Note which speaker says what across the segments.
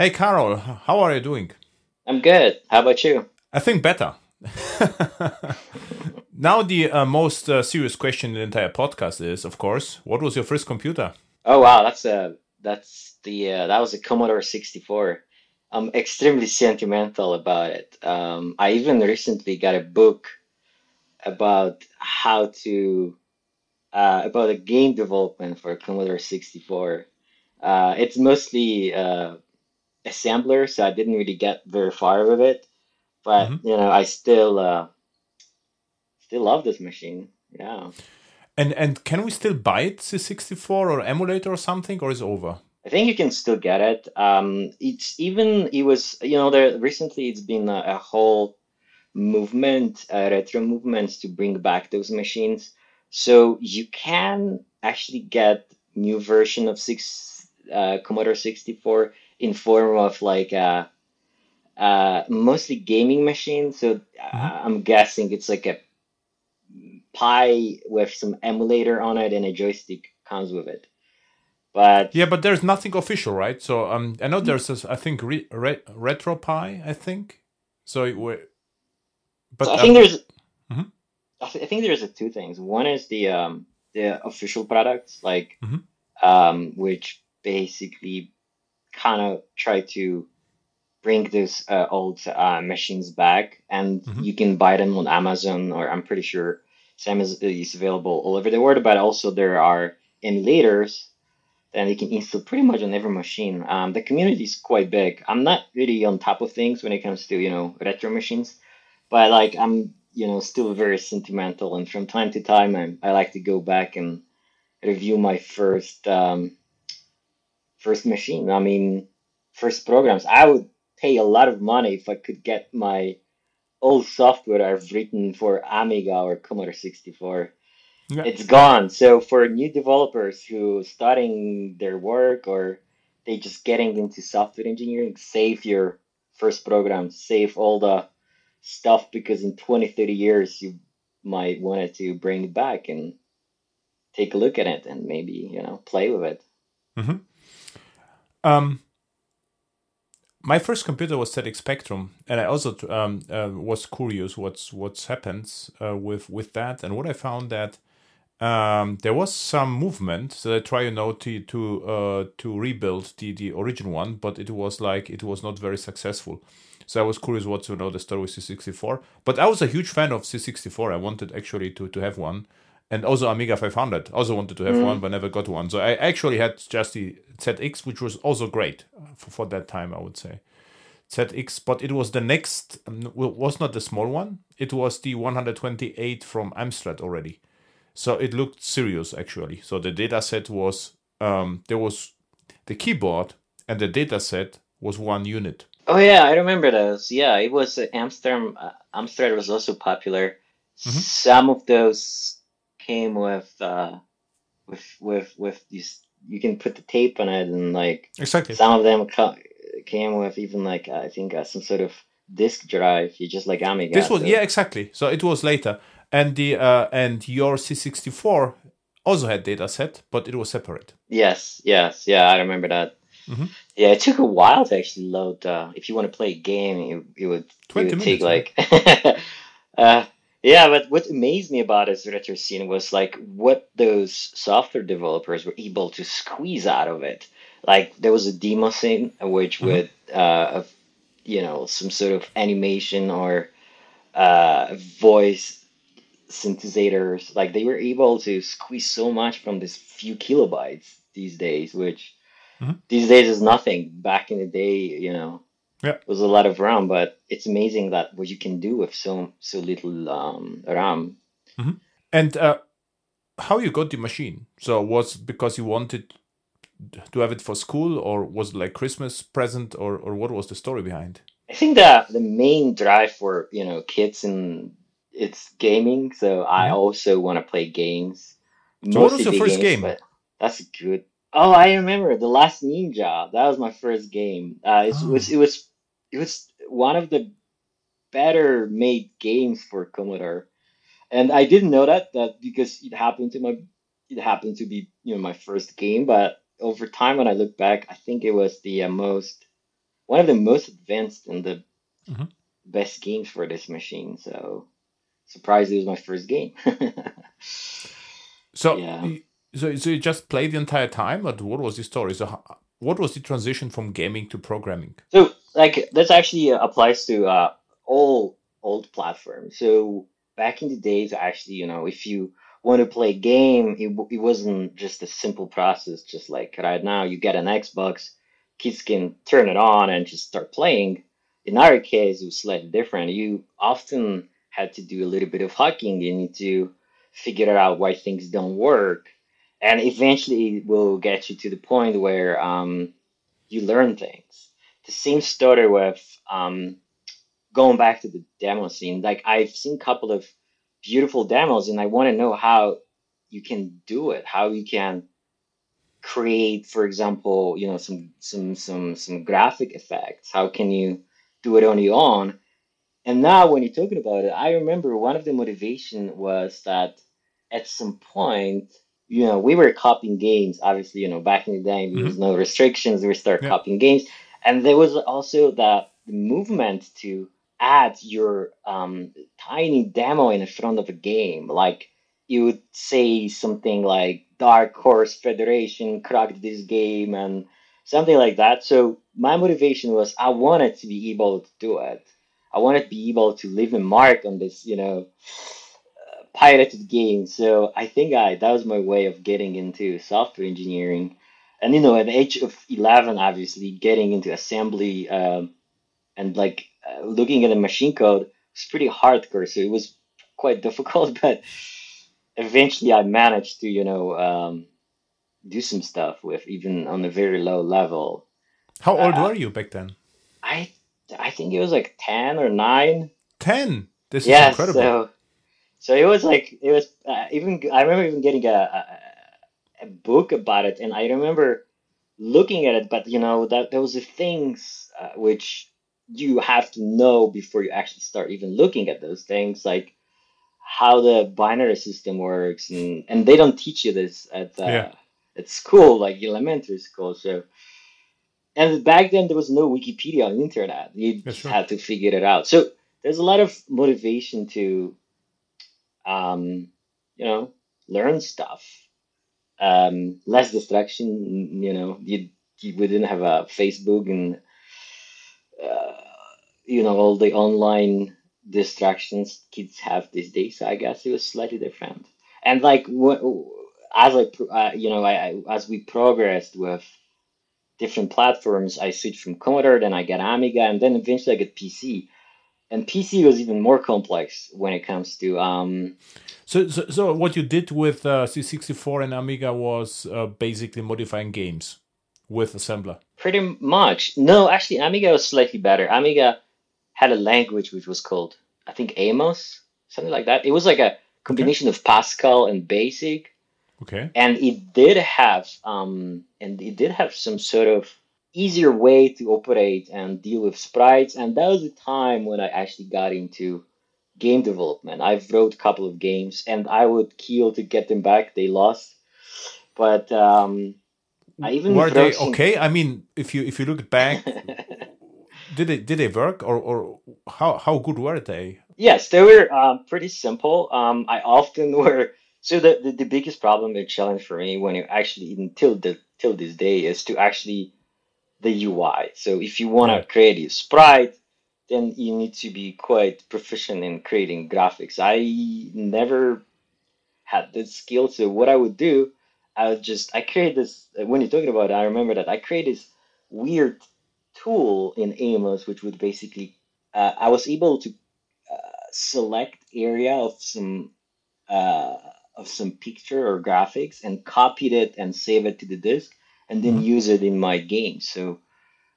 Speaker 1: Hey, Karol, how are you doing?
Speaker 2: I'm good. How about you?
Speaker 1: I think better. now, the uh, most uh, serious question in the entire podcast is, of course, what was your first computer?
Speaker 2: Oh wow, that's a that's the uh, that was a Commodore 64. I'm extremely sentimental about it. Um, I even recently got a book about how to uh, about a game development for Commodore 64. Uh, it's mostly uh, assembler, so I didn't really get very far with it. But
Speaker 1: Mhm.
Speaker 2: you know, I still uh, still love this machine. Yeah,
Speaker 1: And and can we still buy it, C64 or emulator or something, or is it over?
Speaker 2: I think you can still get it. Um, it's even it was you know there recently it's been a, a whole movement, uh, retro movements to bring back those machines. So you can actually get new version of six uh, Commodore 64 in form of like uh, uh, mostly gaming machine. So uh,
Speaker 1: Mhm.
Speaker 2: I'm guessing it's like a Pi with some emulator on it and a joystick comes with it. But
Speaker 1: Yeah, but there's nothing official, right? So um, I know there's this, I think re, re, RetroPie, I think. So it were, but
Speaker 2: So I
Speaker 1: um,
Speaker 2: think there's,
Speaker 1: Mhm.
Speaker 2: I, th- I think there's a two things. One is the um the official products, like
Speaker 1: Mhm.
Speaker 2: um which basically kind of try to bring those uh, old uh, machines back, and
Speaker 1: Mhm.
Speaker 2: you can buy them on Amazon, or I'm pretty sure Sam is, is available all over the world. But also there are emulators that you can install pretty much on every machine. Um, the community is quite big. I'm not really on top of things when it comes to you know retro machines, but like I'm you know still very sentimental, and from time to time I, I like to go back and review my first um, first machine. I mean, first programs. I would pay a lot of money if I could get my old software I've written for Amiga or Commodore 64
Speaker 1: Yeah.
Speaker 2: it's gone. So for new developers who starting their work or they just getting into software engineering, save your first program, save all the stuff because in 20, 30 years you might want it to bring it back and take a look at it and maybe, you know, play with it. Mm-hmm.
Speaker 1: Um, my first computer was ZX Spectrum, and I also um, uh, was curious what's what's happens uh, with with that. And what I found that um, there was some movement that I try you know to to uh, to rebuild the the original one, but it was like it was not very successful. So I was curious what to know the story with C64. But I was a huge fan of C64. I wanted actually to to have one. And also Amiga 500. Also wanted to have
Speaker 2: Mm.
Speaker 1: one, but never got one. So I actually had just the ZX, which was also great for, for that time, I would say. ZX, but it was the next, um, was not the small one. It was the 128 from Amstrad already. So it looked serious actually. So the Datasette was, um, there was the keyboard and the Datasette was one unit.
Speaker 2: Oh yeah, I remember those. Yeah, it was uh, Amsterdam. Uh, Amstrad was also popular.
Speaker 1: Mhm.
Speaker 2: Some of those came with uh, with with with these. You can put the tape on it, and like
Speaker 1: Exactly.
Speaker 2: some of them co- came with even like I think uh, some sort of disk drive. You just like Amiga.
Speaker 1: This was
Speaker 2: so-
Speaker 1: yeah, exactly. So it was later, and the uh, and your C64 also had Datasette, but it was separate.
Speaker 2: Yes, yes, yeah, I remember that.
Speaker 1: Mhm.
Speaker 2: Yeah, it took a while to actually load. Uh, if you want to play a game, it, it would, it
Speaker 1: 20
Speaker 2: would take
Speaker 1: minutes,
Speaker 2: like. uh, yeah, but what amazed me about this retro scene was like what those software developers were able to squeeze out of it. Like there was a demo scene which
Speaker 1: Mhm.
Speaker 2: with uh, of, you know, some sort of animation or uh, voice synthesizers. Like they were able to squeeze so much from this few kilobytes these days, which
Speaker 1: Mhm.
Speaker 2: these days is nothing. Back in the day, you know,
Speaker 1: Yeah.
Speaker 2: it was a lot of RAM. But it's amazing that what you can do with so so little um, RAM.
Speaker 1: And uh, how you got the machine? So was because you wanted to have it for school, or was it like Christmas present, or or what was the story behind?
Speaker 2: I think that the main drive for you know kids and it's gaming. So I
Speaker 1: Mhm.
Speaker 2: also want to play games.
Speaker 1: So what was your first game?
Speaker 2: That's good. Oh, I remember the Last Ninja. That was my first game. Uh, it
Speaker 1: Oh.
Speaker 2: was it was it was one of the better made games for Commodore, and I didn't know that that because it happened to my it happened to be you know my first game. But over time, when I look back, I think it was the uh, most one of the most advanced and the
Speaker 1: Mhm.
Speaker 2: best games for this machine. So surprised it was my first game.
Speaker 1: So,
Speaker 2: Yeah.
Speaker 1: so, so you just played the entire time, but what was the story? So, what was the transition from gaming to programming?
Speaker 2: So, like, this actually uh, applies to uh, all old platforms. So, back in the days, actually, you know, if you want to play a game, it, it wasn't just a simple process. Just like right now, you get an Xbox, kids can turn it on and just start playing. In our case, it was slightly different. You often had to do a little bit of hacking. You need to figure out why things don't work. And eventually, it will get you to the point where um, you learn things the same started with um, going back to the demo scene. Like I've seen a couple of beautiful demos, and I want to know how you can do it. How you can create, for example, you know, some some some some graphic effects. How can you do it on your own? And now, when you're talking about it, I remember one of the motivation was that at some point, you know, we were copying games. Obviously, you know, back in the day, there was no restrictions. We start
Speaker 1: Yeah.
Speaker 2: copying games, and there was also the, movement to add your um, tiny demo in front of a game. Like you would say something like Dark Horse Federation cracked this game and something like that. So my motivation was I wanted to be able to do it. I wanted to be able to leave a mark on this, you know, uh, pirated game. So I think I that was my way of getting into software engineering. And you know, at the age of eleven, obviously getting into assembly um, and like uh, looking at the machine code was pretty hardcore. So it was quite difficult, but eventually I managed to, you know, um, do some stuff with even on a very low level.
Speaker 1: How old
Speaker 2: Uh,
Speaker 1: were you back then?
Speaker 2: I I think it was like ten or nine.
Speaker 1: 10. This is
Speaker 2: yeah,
Speaker 1: incredible.
Speaker 2: so so it was like it was uh, even I remember even getting a, a a book about it, and I remember looking at it, but you know that those are things uh, which you have to know before you actually start even looking at those things, like how the binary system works, and and they don't teach you this at uh,
Speaker 1: Yeah.
Speaker 2: at school, like elementary school, so. And back then, there was no Wikipedia on the internet. You
Speaker 1: Yeah,
Speaker 2: just
Speaker 1: sure.
Speaker 2: had to figure it out. So there's a lot of motivation to, um, you know, learn stuff. Um, less distraction. You know, you, you we didn't have a Facebook and, uh, you know, all the online distractions kids have these days. So I guess it was slightly different. And like, as I, uh, you know, I, I as we progressed with different platforms. I switched from Commodore, then I got Amiga, and then eventually I got PC. And PC was even more complex when it comes to um,
Speaker 1: So, so, so what you did with uh, C64 and Amiga was uh, basically modifying games with assembler.
Speaker 2: pretty much. No, actually, Amiga was slightly better. Amiga had a language which was called, I think, Amos, something like that. It was like a combination of Pascal and Basic.
Speaker 1: Okay.
Speaker 2: and it did have um and it did have some sort of easier way to operate and deal with sprites and that was the time when i actually got into game development i've wrote a couple of games and i would kill to get them back they lost but um i even
Speaker 1: were they
Speaker 2: some-
Speaker 1: okay? I mean, if you if you look back, did they did they work or or how how good were they?
Speaker 2: Yes, they were um, pretty simple. Um, I often were so the, the the biggest problem and challenge for me when you actually until the till this day is to actually the UI. So if you want to create a sprite, then you need to be quite proficient in creating graphics. I never had that skill. So what I would do, I would just I create this when you're talking about it, I remember that I created this weird tool in Amos, which would basically uh, I was able to uh, select area of some uh, of some picture or graphics and copied it and save it to the disk and then
Speaker 1: Mhm.
Speaker 2: use it in my game. So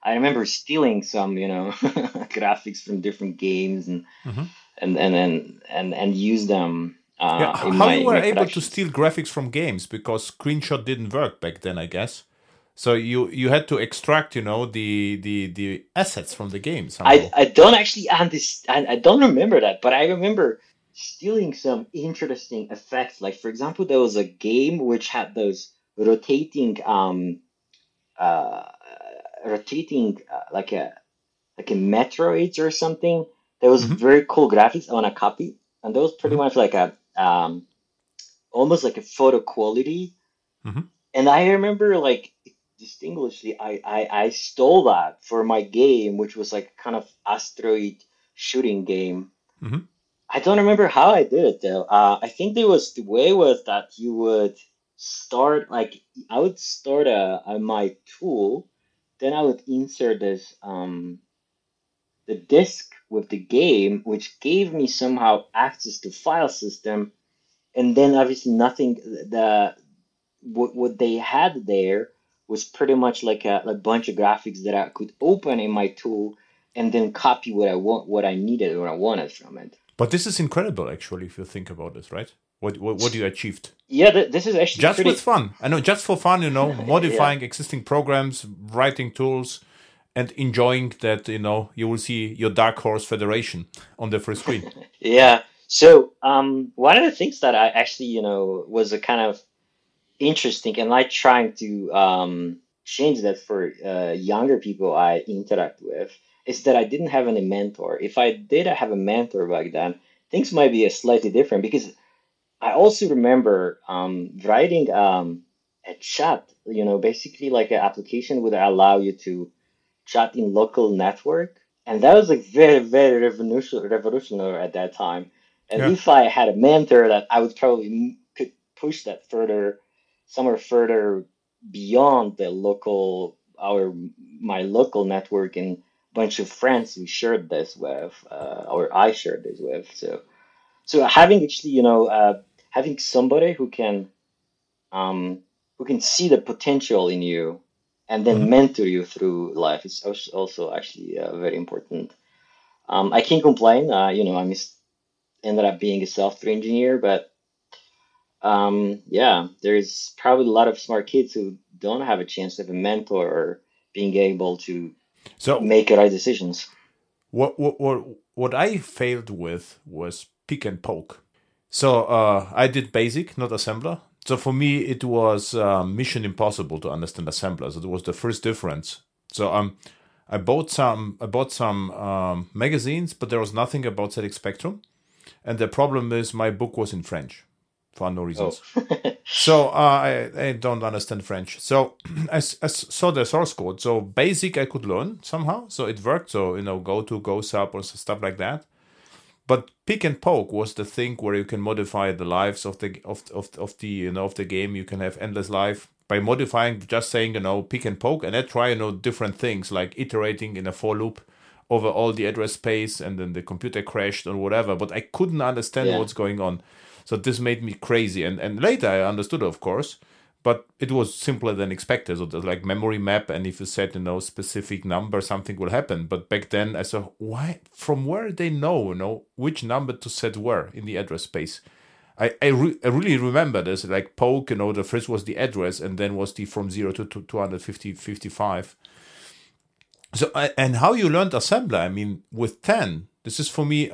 Speaker 2: I remember stealing some, you know, graphics from different games and
Speaker 1: Mhm.
Speaker 2: and and and and, and use them. Uh,
Speaker 1: yeah, how
Speaker 2: my,
Speaker 1: you were able to steal graphics from games because screenshot didn't work back then, I guess. So you you had to extract, you know, the the the assets from the game somehow.
Speaker 2: I, I don't actually understand. I don't remember that, but I remember stealing some interesting effects. Like for example, there was a game which had those rotating, um, uh, rotating uh, like a like a Metroids or something. There was
Speaker 1: Mhm.
Speaker 2: very cool graphics on a copy, and that was pretty
Speaker 1: Mhm.
Speaker 2: much like a um, almost like a photo quality.
Speaker 1: Mhm.
Speaker 2: And I remember like distinguishedly, I, I I stole that for my game, which was like kind of asteroid shooting game.
Speaker 1: Mhm.
Speaker 2: I don't remember how I did it though. Uh, I think there was the way was that you would start like I would start a, a my tool, then I would insert this um the disk with the game, which gave me somehow access to file system, and then obviously nothing the what what they had there was pretty much like a, a bunch of graphics that I could open in my tool and then copy what I want what I needed or I wanted from it.
Speaker 1: But this is incredible, actually, if you think about it, right? What what, what you achieved
Speaker 2: Yeah, th- this is actually
Speaker 1: just
Speaker 2: pretty,
Speaker 1: with fun. I know, just for fun, you know, modifying existing programs, writing tools, and enjoying that. You know, you will see your Dark Horse Federation on the first screen.
Speaker 2: Yeah. So um, one of the things that I actually, you know, was a kind of interesting, and like trying to um, change that for uh, younger people I interact with, is that I didn't have any mentor. If I did have a mentor back then, things might be slightly different because I also remember um, writing um, a chat. You know, basically like an application would allow you to chat in local network, and that was like very, very revolutionary, revolutionary at that time. And
Speaker 1: Yeah.
Speaker 2: if I had a mentor, that I would probably m- could push that further, somewhere further beyond the local, our my local network and bunch of friends we shared this with, uh, or I shared this with. So, so having actually, you know, uh, having somebody who can, um, who can see the potential in you, and then
Speaker 1: Mhm.
Speaker 2: mentor you through life is also actually uh, very important. Um, I can't complain. Uh, you know, I mis- ended up being a software engineer, but um, yeah, there's probably a lot of smart kids who don't have a chance to have a mentor or being able to
Speaker 1: So
Speaker 2: make the right decisions.
Speaker 1: what what what what I failed with was peek and poke. So uh, I did basic, not assembler. So for me, it was uh, mission impossible to understand assembler. So that was the first difference. So um, I bought some I bought some um, magazines, but there was nothing about ZX Spectrum. And the problem is my book was in French for no reasons.
Speaker 2: Oh,
Speaker 1: So uh, I, I don't understand French. So I saw the source code. So basic I could learn somehow. So it worked. So you know, go to go sub or stuff like that. But peek and poke was the thing where you can modify the lives of the of of, of the you know of the game. You can have endless life by modifying just saying you know pick and poke and then try you know different things like iterating in a for loop over all the address space and then the computer crashed or whatever. But I couldn't understand
Speaker 2: Yeah.
Speaker 1: what's going on. So this made me crazy. And and later I understood, of course, but it was simpler than expected. So there's like memory map, and if you set you know specific number, something will happen. But back then I said, why? From where they know, you know, which number to set where in the address space. I I, re- I really remember this. Like poke, you know, the first was the address, and then was the from zero to, to 250, 55. So I- and how you learned assembler? I mean, with ten, this is for me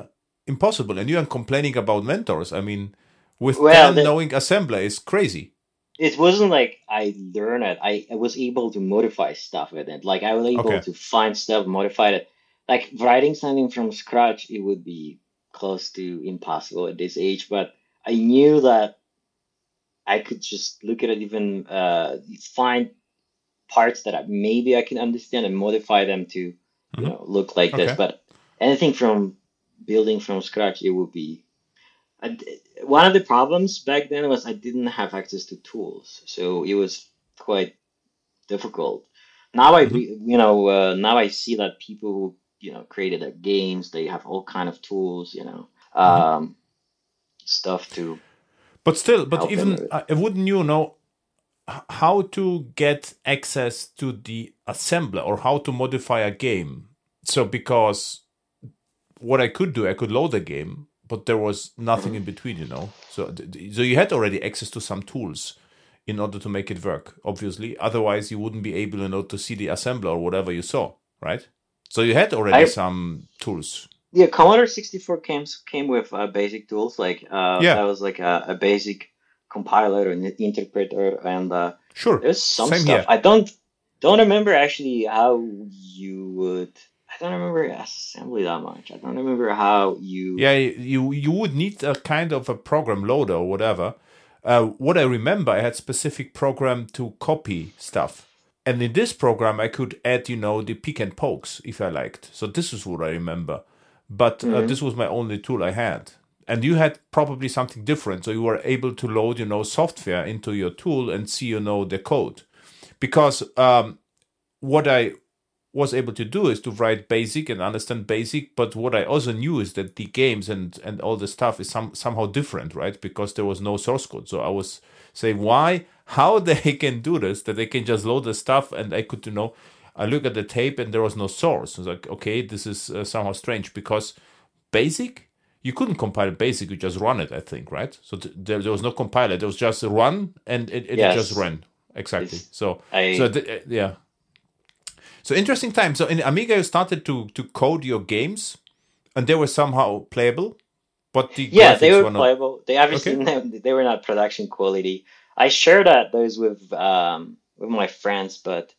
Speaker 1: impossible. And you are complaining about mentors. I mean, with
Speaker 2: Well,
Speaker 1: ten,
Speaker 2: the-
Speaker 1: knowing assembler is crazy.
Speaker 2: It wasn't like I learned it. I, I was able to modify stuff with it. Like I was able
Speaker 1: Okay.
Speaker 2: to find stuff, modify it. Like writing something from scratch, it would be close to impossible at this age. But I knew that I could just look at it, even uh, find parts that I, maybe I can understand and modify them to, you
Speaker 1: Mhm.
Speaker 2: know, look like this. But anything from building from scratch, it would be I one of the problems back then was I didn't have access to tools, so it was quite difficult. Now I, re- you know, uh, now I see that people who you know created their games, they have all kind of tools, you know, um, stuff to.
Speaker 1: But still, but even uh, wouldn't you know how to get access to the assembler or how to modify a game? So because what I could do, I could load a game, but there was nothing in between, you know. So so you had already access to some tools in order to make it work. Obviously, otherwise you wouldn't be able, you know, to see the assembler or whatever you saw, right? So you had already
Speaker 2: I-
Speaker 1: some tools.
Speaker 2: Yeah, Commodore sixty four came came with uh, basic tools like uh,
Speaker 1: Yeah.
Speaker 2: that was like a, a basic compiler and interpreter and uh,
Speaker 1: Sure.
Speaker 2: There's some
Speaker 1: Same
Speaker 2: stuff
Speaker 1: here.
Speaker 2: I don't don't remember actually how you would. I don't remember assembly that much. I don't remember how you.
Speaker 1: Yeah, you you would need a kind of a program loader or whatever. Uh, what I remember, I had specific program to copy stuff, and in this program I could add, you know, the peek and pokes if I liked. So this is what I remember, but uh,
Speaker 2: Mhm.
Speaker 1: this was my only tool I had. And you had probably something different, so you were able to load, you know, software into your tool and see, you know, the code. Because um, what I was able to do is to write basic and understand basic but what i also knew is that the games and and all the stuff is some somehow different right? Because there was no source code. So i was saying why how they can do this that they can just load the stuff and i could you know i look at the tape and there was no source. I was like okay this is uh, somehow strange because basic you couldn't compile basic you just run it i think right? So th- there, there was no compiler. There was just run and it, it
Speaker 2: Yes.
Speaker 1: just ran. Exactly.
Speaker 2: It's-
Speaker 1: so
Speaker 2: I
Speaker 1: so th- yeah. So interesting time. So in Amiga, you started to to code your games, and they were somehow playable, but the
Speaker 2: yeah, they were
Speaker 1: not.
Speaker 2: playable. They obviously they were not production quality. I shared that those with um with my friends, but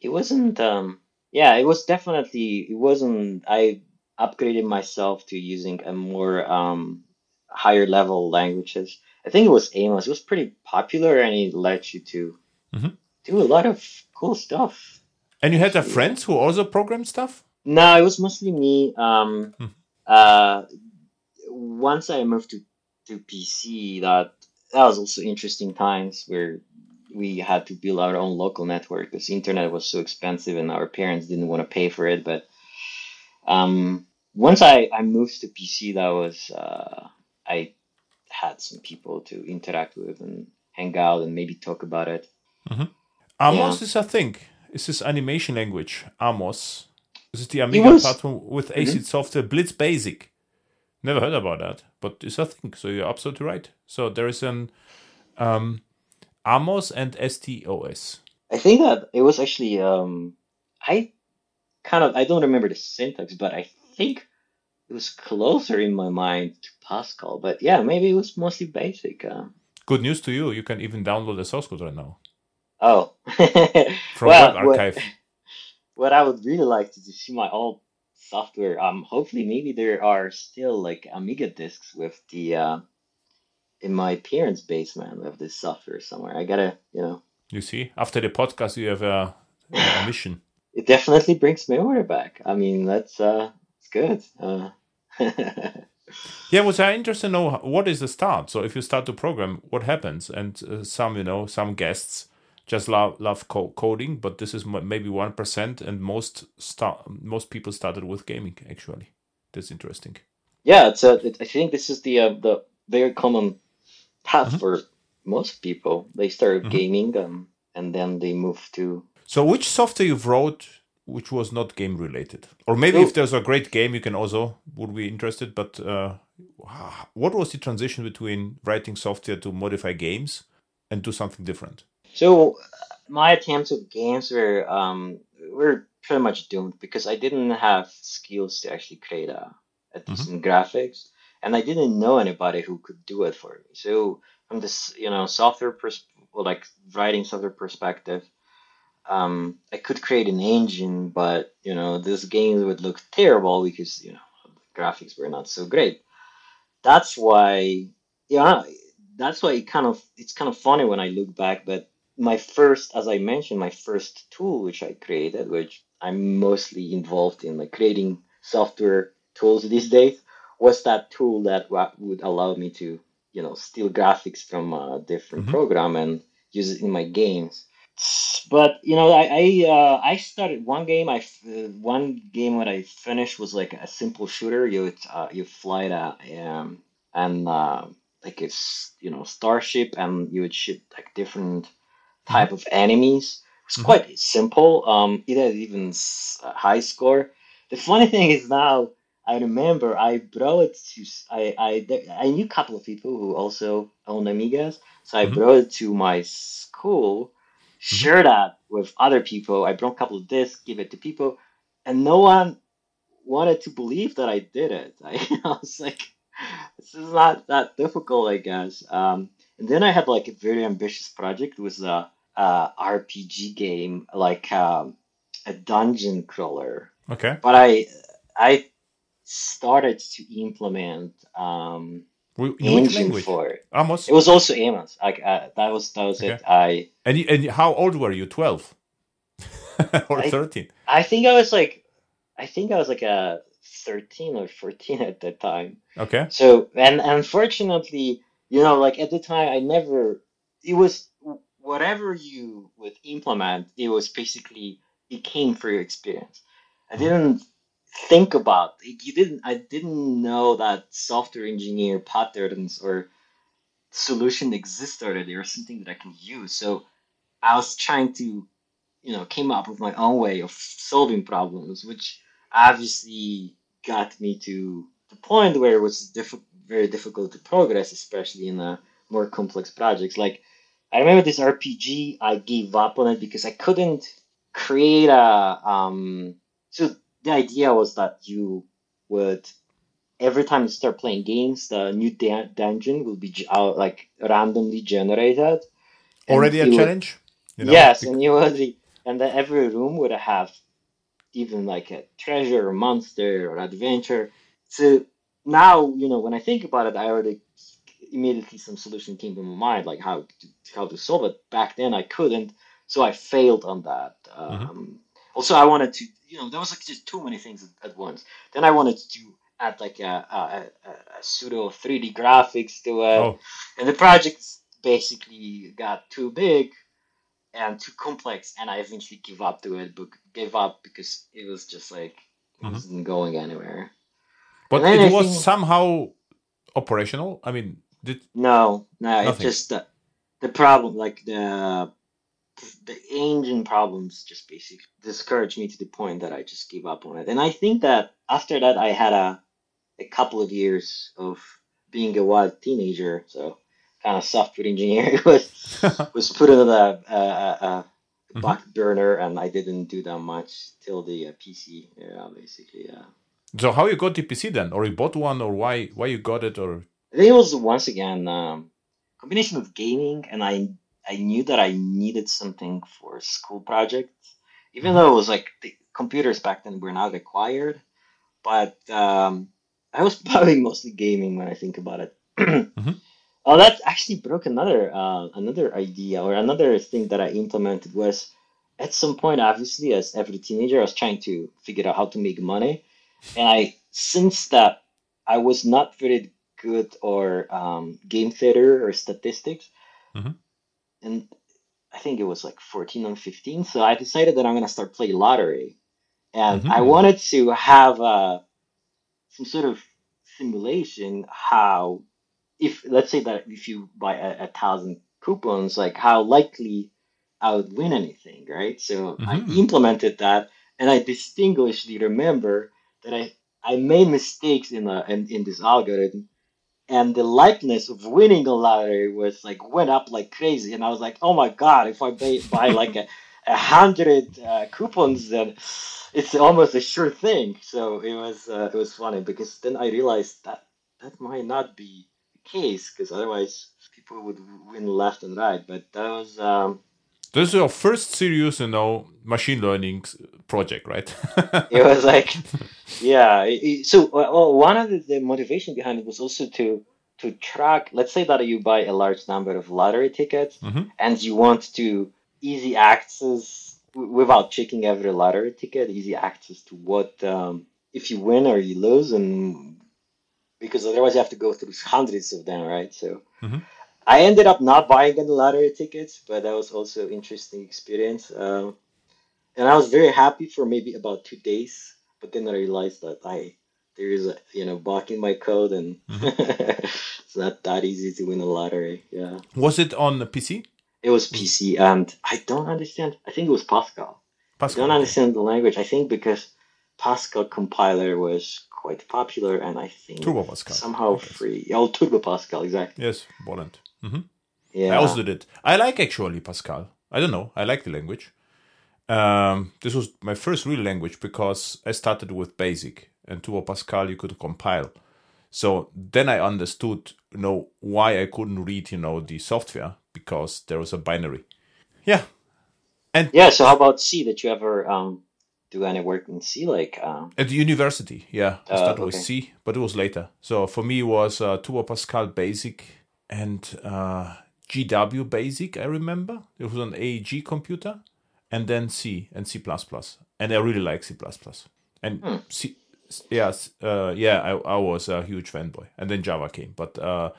Speaker 2: it wasn't. um Yeah, it was definitely. It wasn't. I upgraded myself to using a more um higher level languages. I think it was Amos. It was pretty popular, and it led you to
Speaker 1: Mhm.
Speaker 2: do a lot of cool stuff.
Speaker 1: And you had a friends who also programmed stuff.
Speaker 2: No, it was mostly me. Um,
Speaker 1: Hmm.
Speaker 2: uh, once I moved to, to PC, that that was also interesting times where we had to build our own local network because internet was so expensive and our parents didn't want to pay for it. But um, once I, I moved to PC, that was uh, I had some people to interact with and hang out and maybe talk about it.
Speaker 1: Amos is, I think, is this animation language. Amos. This is the Amiga
Speaker 2: was- Mm-hmm.
Speaker 1: platform with ACID software. Blitz Basic. Never heard about that, but it's a thing. So you're absolutely right. So there is an um, Amos and STOS.
Speaker 2: I think that it was actually um I kind of I don't remember the syntax, but I think it was closer in my mind to Pascal. But yeah, maybe it was mostly basic. Uh,
Speaker 1: Good news to you. You can even download the source code right now
Speaker 2: oh,
Speaker 1: from
Speaker 2: Well, what-
Speaker 1: Archive.
Speaker 2: what I would really like to, see my old software. Um, hopefully, maybe there are still like Amiga discs with the uh in my parents' basement with this software somewhere. I gotta, you know,
Speaker 1: You see, after the podcast, you have a, a mission.
Speaker 2: it definitely brings memory back. I mean, that's uh, it's good. Uh,
Speaker 1: Yeah, was I interested to know what is the start? So if you start to program, what happens? And uh, some, you know, some guests just love love co- coding, but this is m- maybe one percent, and most start most people started with gaming. Actually, that's interesting.
Speaker 2: yeah, it's a. It, I think this is the uh, the very common path
Speaker 1: Mhm.
Speaker 2: for most people. They start
Speaker 1: Mhm.
Speaker 2: gaming, um, and then they move to.
Speaker 1: So which software you've wrote which was not game related, or maybe
Speaker 2: So-
Speaker 1: if there's a great game, you can also would be interested. But uh, what was the transition between writing software to modify games and do something different?
Speaker 2: So my attempts with games were um were pretty much doomed because I didn't have skills to actually create a, a decent graphics, and I didn't know anybody who could do it for me. So from this, you know, software pers- well, like writing software perspective, um, I could create an engine, but you know, this game would look terrible because you know the graphics were not so great. That's why, yeah, that's why it kind of it's kind of funny when I look back. But my first, as I mentioned, my first tool which I created, which I'm mostly involved in, like creating software tools these days, was that tool that would allow me to, you know, steal graphics from a different
Speaker 1: Mhm.
Speaker 2: program and use it in my games. But you know, I I, uh, I started one game. I uh, one game what I finished was like a simple shooter. You would, uh, you fly a um and uh, like it's you know starship and you would shoot like different type of enemies. It's
Speaker 1: Mhm.
Speaker 2: quite simple. Um, it had even a high score. The funny thing is now I remember I brought it to I there- I knew a couple of people who also owned Amigas, so I
Speaker 1: Mhm.
Speaker 2: brought it to my school, shared that with other people. I brought a couple of discs, give it to people, and no one wanted to believe that I did it. I, I was like, this is not that difficult, I guess. Um, and then I had like a very ambitious project. It was a, a RPG game, like um, a dungeon crawler.
Speaker 1: Okay.
Speaker 2: But I I started to implement um,
Speaker 1: which
Speaker 2: engine
Speaker 1: language?
Speaker 2: for it.
Speaker 1: Amos.
Speaker 2: It was also Amos. Like uh, that was that was it. I
Speaker 1: And you, and how old were you? Twelve or
Speaker 2: I-
Speaker 1: thirteen?
Speaker 2: I think I was like I think I was like a thirteen or fourteen at that time.
Speaker 1: Okay.
Speaker 2: So and unfortunately, you know, like at the time, I never. It was whatever you would implement. It was basically it came for your experience. I didn't think about you didn't. I didn't know that software engineer patterns or solution exist already or something that I can use. So I was trying to, you know, came up with my own way of solving problems, which obviously got me to the point where it was diff- very difficult to progress, especially in a more complex projects. Like I remember this RPG, I gave up on it because I couldn't create a. Um, so the idea was that you would every time you start playing games, the new da- dungeon will be out like randomly generated.
Speaker 1: Already a
Speaker 2: would-
Speaker 1: challenge. You know?
Speaker 2: yes, and you would be, and then every room would have even like a treasure or monster or adventure. So now, you know, when I think about it, I already immediately some solution came to my mind, like how to, how to solve it. Back then, I couldn't, so I failed on that. Um, Also, I wanted to, you know, there was like just too many things at, at once. Then I wanted to add like a, a, a, a pseudo 3D graphics to it
Speaker 1: Oh,
Speaker 2: and the project basically got too big and too complex and i eventually gave up to it but gave up because it was just like it
Speaker 1: Mhm.
Speaker 2: wasn't going anywhere
Speaker 1: but
Speaker 2: And
Speaker 1: it was somehow operational. I mean, did
Speaker 2: no no it's
Speaker 1: Nothing.
Speaker 2: just the, the problem like the the engine problems just basically discouraged me to the point that i just gave up on it and i think that after that i had a a couple of years of being a wild teenager so kind of software engineering was was put in the uh, uh, uh,
Speaker 1: Mhm.
Speaker 2: back burner, and I didn't do that much till the uh, PC. Yeah, basically, yeah.
Speaker 1: So how you got the PC then, or you bought one, or why why you got it, or?
Speaker 2: It was once again um, combination of gaming, and I I knew that I needed something for school projects, even though it was like the computers back then were not required. But um, I was probably mostly gaming when I think about it. Oh, that actually broke another uh, another idea or another thing that I implemented was at some point, obviously, as every teenager, I was trying to figure out how to make money, and I since that I was not very good or um, game theater or statistics,
Speaker 1: Mhm.
Speaker 2: and I think it was like fourteen and fifteen. So I decided that I'm gonna start playing lottery, and I
Speaker 1: Mhm.
Speaker 2: wanted to have uh, some sort of simulation how if let's say that if you buy a, a thousand coupons, like how likely I would win anything, right? So I
Speaker 1: Mhm.
Speaker 2: implemented that, and I distinctly remember that I I made mistakes in the in, in this algorithm, and the likeness of winning a lottery was like went up like crazy, and I was like, oh my god, if I buy, buy like a a hundred uh, coupons, then it's almost a sure thing. So it was uh, it was funny because then I realized that that might not be the case because otherwise people would win left and right. But that was um,
Speaker 1: this is your first serious, you know, machine learning project, right?
Speaker 2: it was like yeah. so uh, well, one of the, the motivation behind it was also to to track. Let's say that you buy a large number of lottery tickets
Speaker 1: Mhm.
Speaker 2: and you want to easy access without checking every lottery ticket. Easy access to what um, if you win or you lose, and because otherwise you have to go through hundreds of them, right? So.
Speaker 1: Mhm.
Speaker 2: I ended up not buying any lottery tickets, but that was also interesting experience. Um, and I was very happy for maybe about two days, but then I realized that I there is a you know bug in my code, and it's not that easy to win a lottery. Yeah,
Speaker 1: was it on the PC?
Speaker 2: it was PC, and I don't understand. I think it was Pascal. I
Speaker 1: Pascal.
Speaker 2: don't understand the language. I think because Pascal compiler was quite popular, and I think
Speaker 1: Turbo Pascal,
Speaker 2: somehow
Speaker 1: I guess.
Speaker 2: free. Oh, Turbo Pascal, exactly.
Speaker 1: Yes, Borland. Hmm
Speaker 2: Yeah.
Speaker 1: I also did it. I like actually Pascal. I don't know. I like the language. Um, this was my first real language because I started with Basic and Turbo Pascal you could compile. So then I understood, you know, why I couldn't read, you know, the software because there was a binary. Yeah.
Speaker 2: And yeah. So how about C? Did you ever um, do any work in C? Like um,
Speaker 1: at the university, yeah, I started with
Speaker 2: okay.
Speaker 1: C, but it was later. So for me, it was uh, Turbo Pascal Basic and uh, GW Basic. I remember it was an AEG computer, and then C and C and I really like C and
Speaker 2: Hmm.
Speaker 1: C. Yes, uh, yeah, I, I was a huge fanboy, and then Java came, but uh,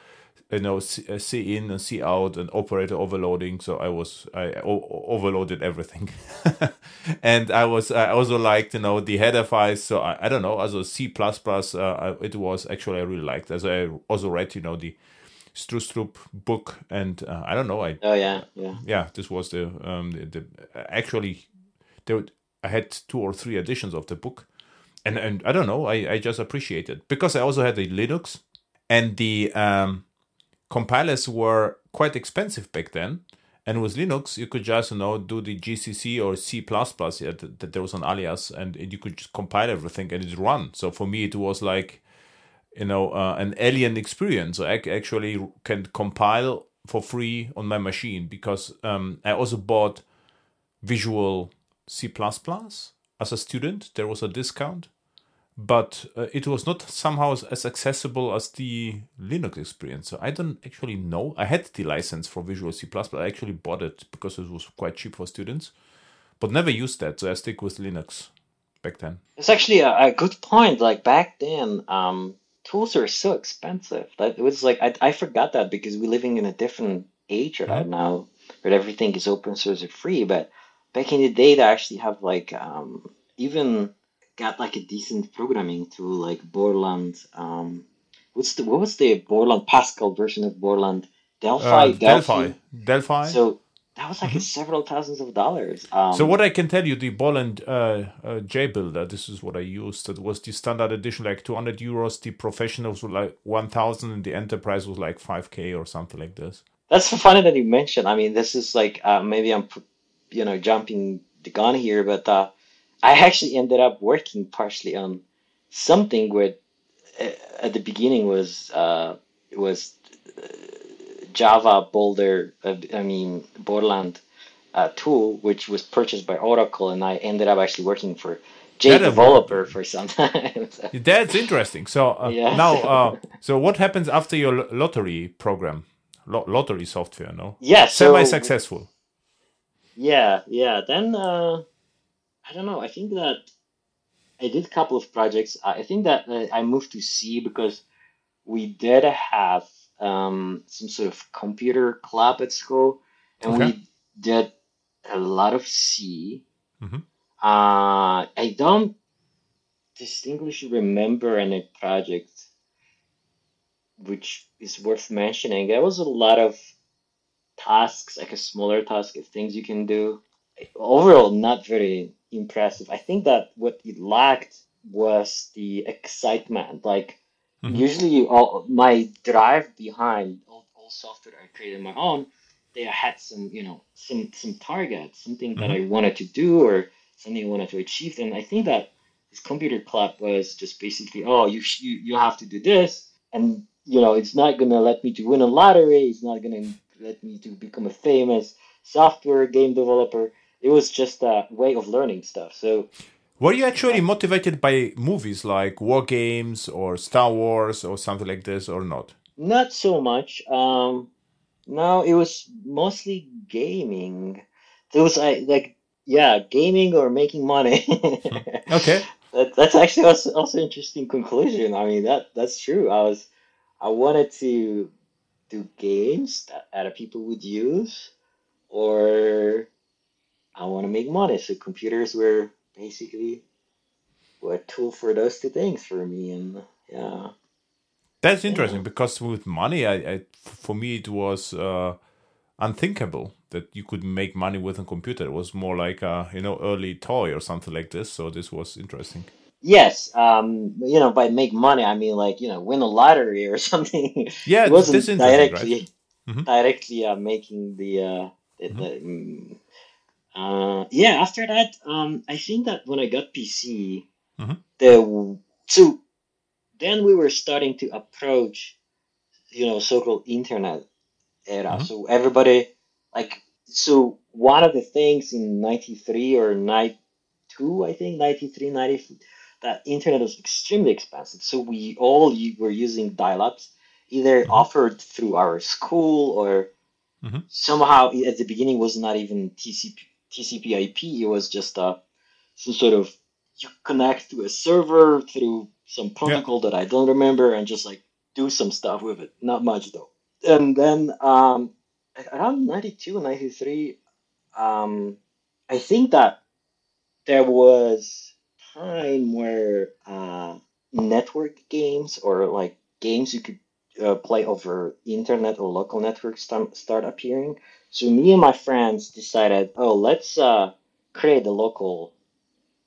Speaker 1: you know, C, uh, C in and C out and operator overloading. So I was I o- overloaded everything, and I was I also liked you know the header files. So I, I don't know, also C plus plus. Uh, it was actually I really liked. As I also read you know the Stroustrup book, and uh, I don't know I
Speaker 2: oh yeah, yeah.
Speaker 1: yeah this was the um the, the actually there I had two or three editions of the book and and I don't know, I, I just appreciate it because I also had the Linux and the um, compilers were quite expensive back then. And with Linux, you could just you know do the GCC or C++. Yeah, that, that there was an alias, and you could just compile everything and it run. So for me, it was like you know uh, an alien experience. I actually can compile for free on my machine because um, I also bought Visual C++ as a student. There was a discount, but uh, it was not somehow as- accessible as the Linux experience. So I don't actually know. I had the license for Visual C++. But I actually bought it because it was quite cheap for students, but never used that. So I stick with Linux back then.
Speaker 2: It's actually a, a good point. Like back then, um, tools are so expensive. That it was like I, I forgot that because we're living in a different age right now, where everything is open source or free. But back in the day, they actually have like um, even got like a decent programming tool like Borland. Um, what's the what was the Borland Pascal version of Borland? Delphi.
Speaker 1: Uh, Delphi. Delphi.
Speaker 2: So that was like several thousands of dollars. Um,
Speaker 1: So what I can tell you, the Borland uh, uh, JBuilder, this is what I used. It was the standard edition, like 200 euros. The professionals were like 1,000, and the enterprise was like 5k or something like this.
Speaker 2: That's funny that you mentioned. I mean, this is like uh, maybe I'm, you know, jumping the gun here, but uh, I actually ended up working partially on something where uh, at the beginning was uh, was uh, Java Boulder. Uh, I mean, Borland uh, tool, which was purchased by Oracle, and I ended up actually working for J
Speaker 1: I-
Speaker 2: Developer for some time. So-
Speaker 1: That's interesting. So uh,
Speaker 2: Yeah.
Speaker 1: now, uh, so what happens after your lottery program, Lo- lottery software? No,
Speaker 2: yeah, so
Speaker 1: semi-successful.
Speaker 2: Yeah, yeah. Then uh, I don't know. I think that I did a couple of projects. I I think that uh, I moved to C because we did have um, some sort of computer club at school, and
Speaker 1: Okay.
Speaker 2: we did a lot of C.
Speaker 1: Mhm.
Speaker 2: Uh, I don't distinctly remember any project which is worth mentioning. There was a lot of tasks, like a smaller task of things you can do. Overall, not very impressive. I think that what it lacked was the excitement. Like
Speaker 1: Mhm.
Speaker 2: usually, all my drive behind all, all software I created my own, they had some, you know, some some target, something that I wanted to do or something I wanted to achieve. And I think that this computer club was just basically, oh, you sh- you you have to do this, and you know, it's not gonna let me to win a lottery. It's not gonna let me to become a famous software game developer. It was just a way of learning stuff. So
Speaker 1: Were you actually motivated by movies like War Games or Star Wars or something like this, or not?
Speaker 2: not so much. Um, no, it was mostly gaming. It was like, like yeah, gaming or making money.
Speaker 1: Okay.
Speaker 2: that, that's actually also, also interesting conclusion. I mean that that's true. I was I wanted to do games that other people would use, or I want to make money. So computers were basically were a tool for those two things for me, and yeah.
Speaker 1: That's interesting because with money, I, I for me it was uh, unthinkable that you could make money with a computer. It was more like a you know early toy or something like this. So this was interesting.
Speaker 2: Yes, um, you know, by make money, I mean like you know, win a lottery or something.
Speaker 1: Yeah,
Speaker 2: it wasn't
Speaker 1: this is interesting,
Speaker 2: directly directly uh, making the uh, the,
Speaker 1: Mhm.
Speaker 2: the mm, uh, yeah. After that, um, I think that when I got PC,
Speaker 1: Mhm.
Speaker 2: the so then we were starting to approach, you know, so-called internet era.
Speaker 1: Mhm.
Speaker 2: So everybody like so one of the things in '93 or night 92, I think, 93, 94, that internet was extremely expensive. So we all were using dial-ups, either mm-hmm. offered through our school or mm-hmm. somehow at the beginning was not even TCP, TCP/IP. It was just uh, some sort of you connect to a server through some protocol yeah. that I don't remember and just like do some stuff with it. Not much though. And then um, around 92, 93, um, I think that there was time where uh, network games or like games you could uh, play over internet or local networks start, start appearing. So me and my friends decided, oh, let's uh, create a local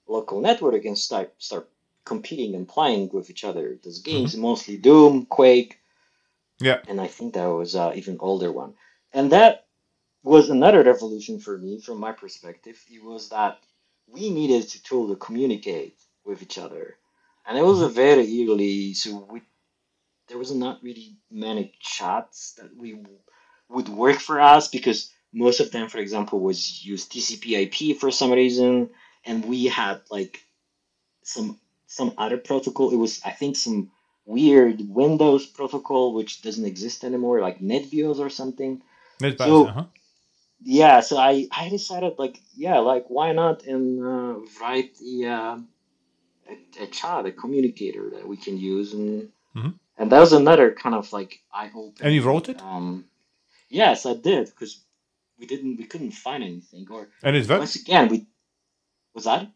Speaker 2: local network and start start competing and playing with each other. Those games mm-hmm. mostly Doom, Quake,
Speaker 1: yeah,
Speaker 2: and I think that was uh, even older one, and that was another revolution for me from my perspective. It was that we needed a tool to communicate with each other, and it was a mm-hmm. very early so we there was not really many chats that we would work for us because most of them, for example, was use TCP/IP for some reason, and we had like some some other protocol. It was I think some weird Windows protocol which doesn't exist anymore, like NetBIOS or something.
Speaker 1: NetBIOS, so, uh-huh.
Speaker 2: Yeah, so I I decided like yeah, like why not and uh, write the uh, a, a chat, a communicator that we can use and. Mm-hmm. And that was another kind of like I hope.
Speaker 1: And you wrote it?
Speaker 2: Um, yes, I did because we didn't we couldn't find anything or
Speaker 1: and it worked.
Speaker 2: once again we was that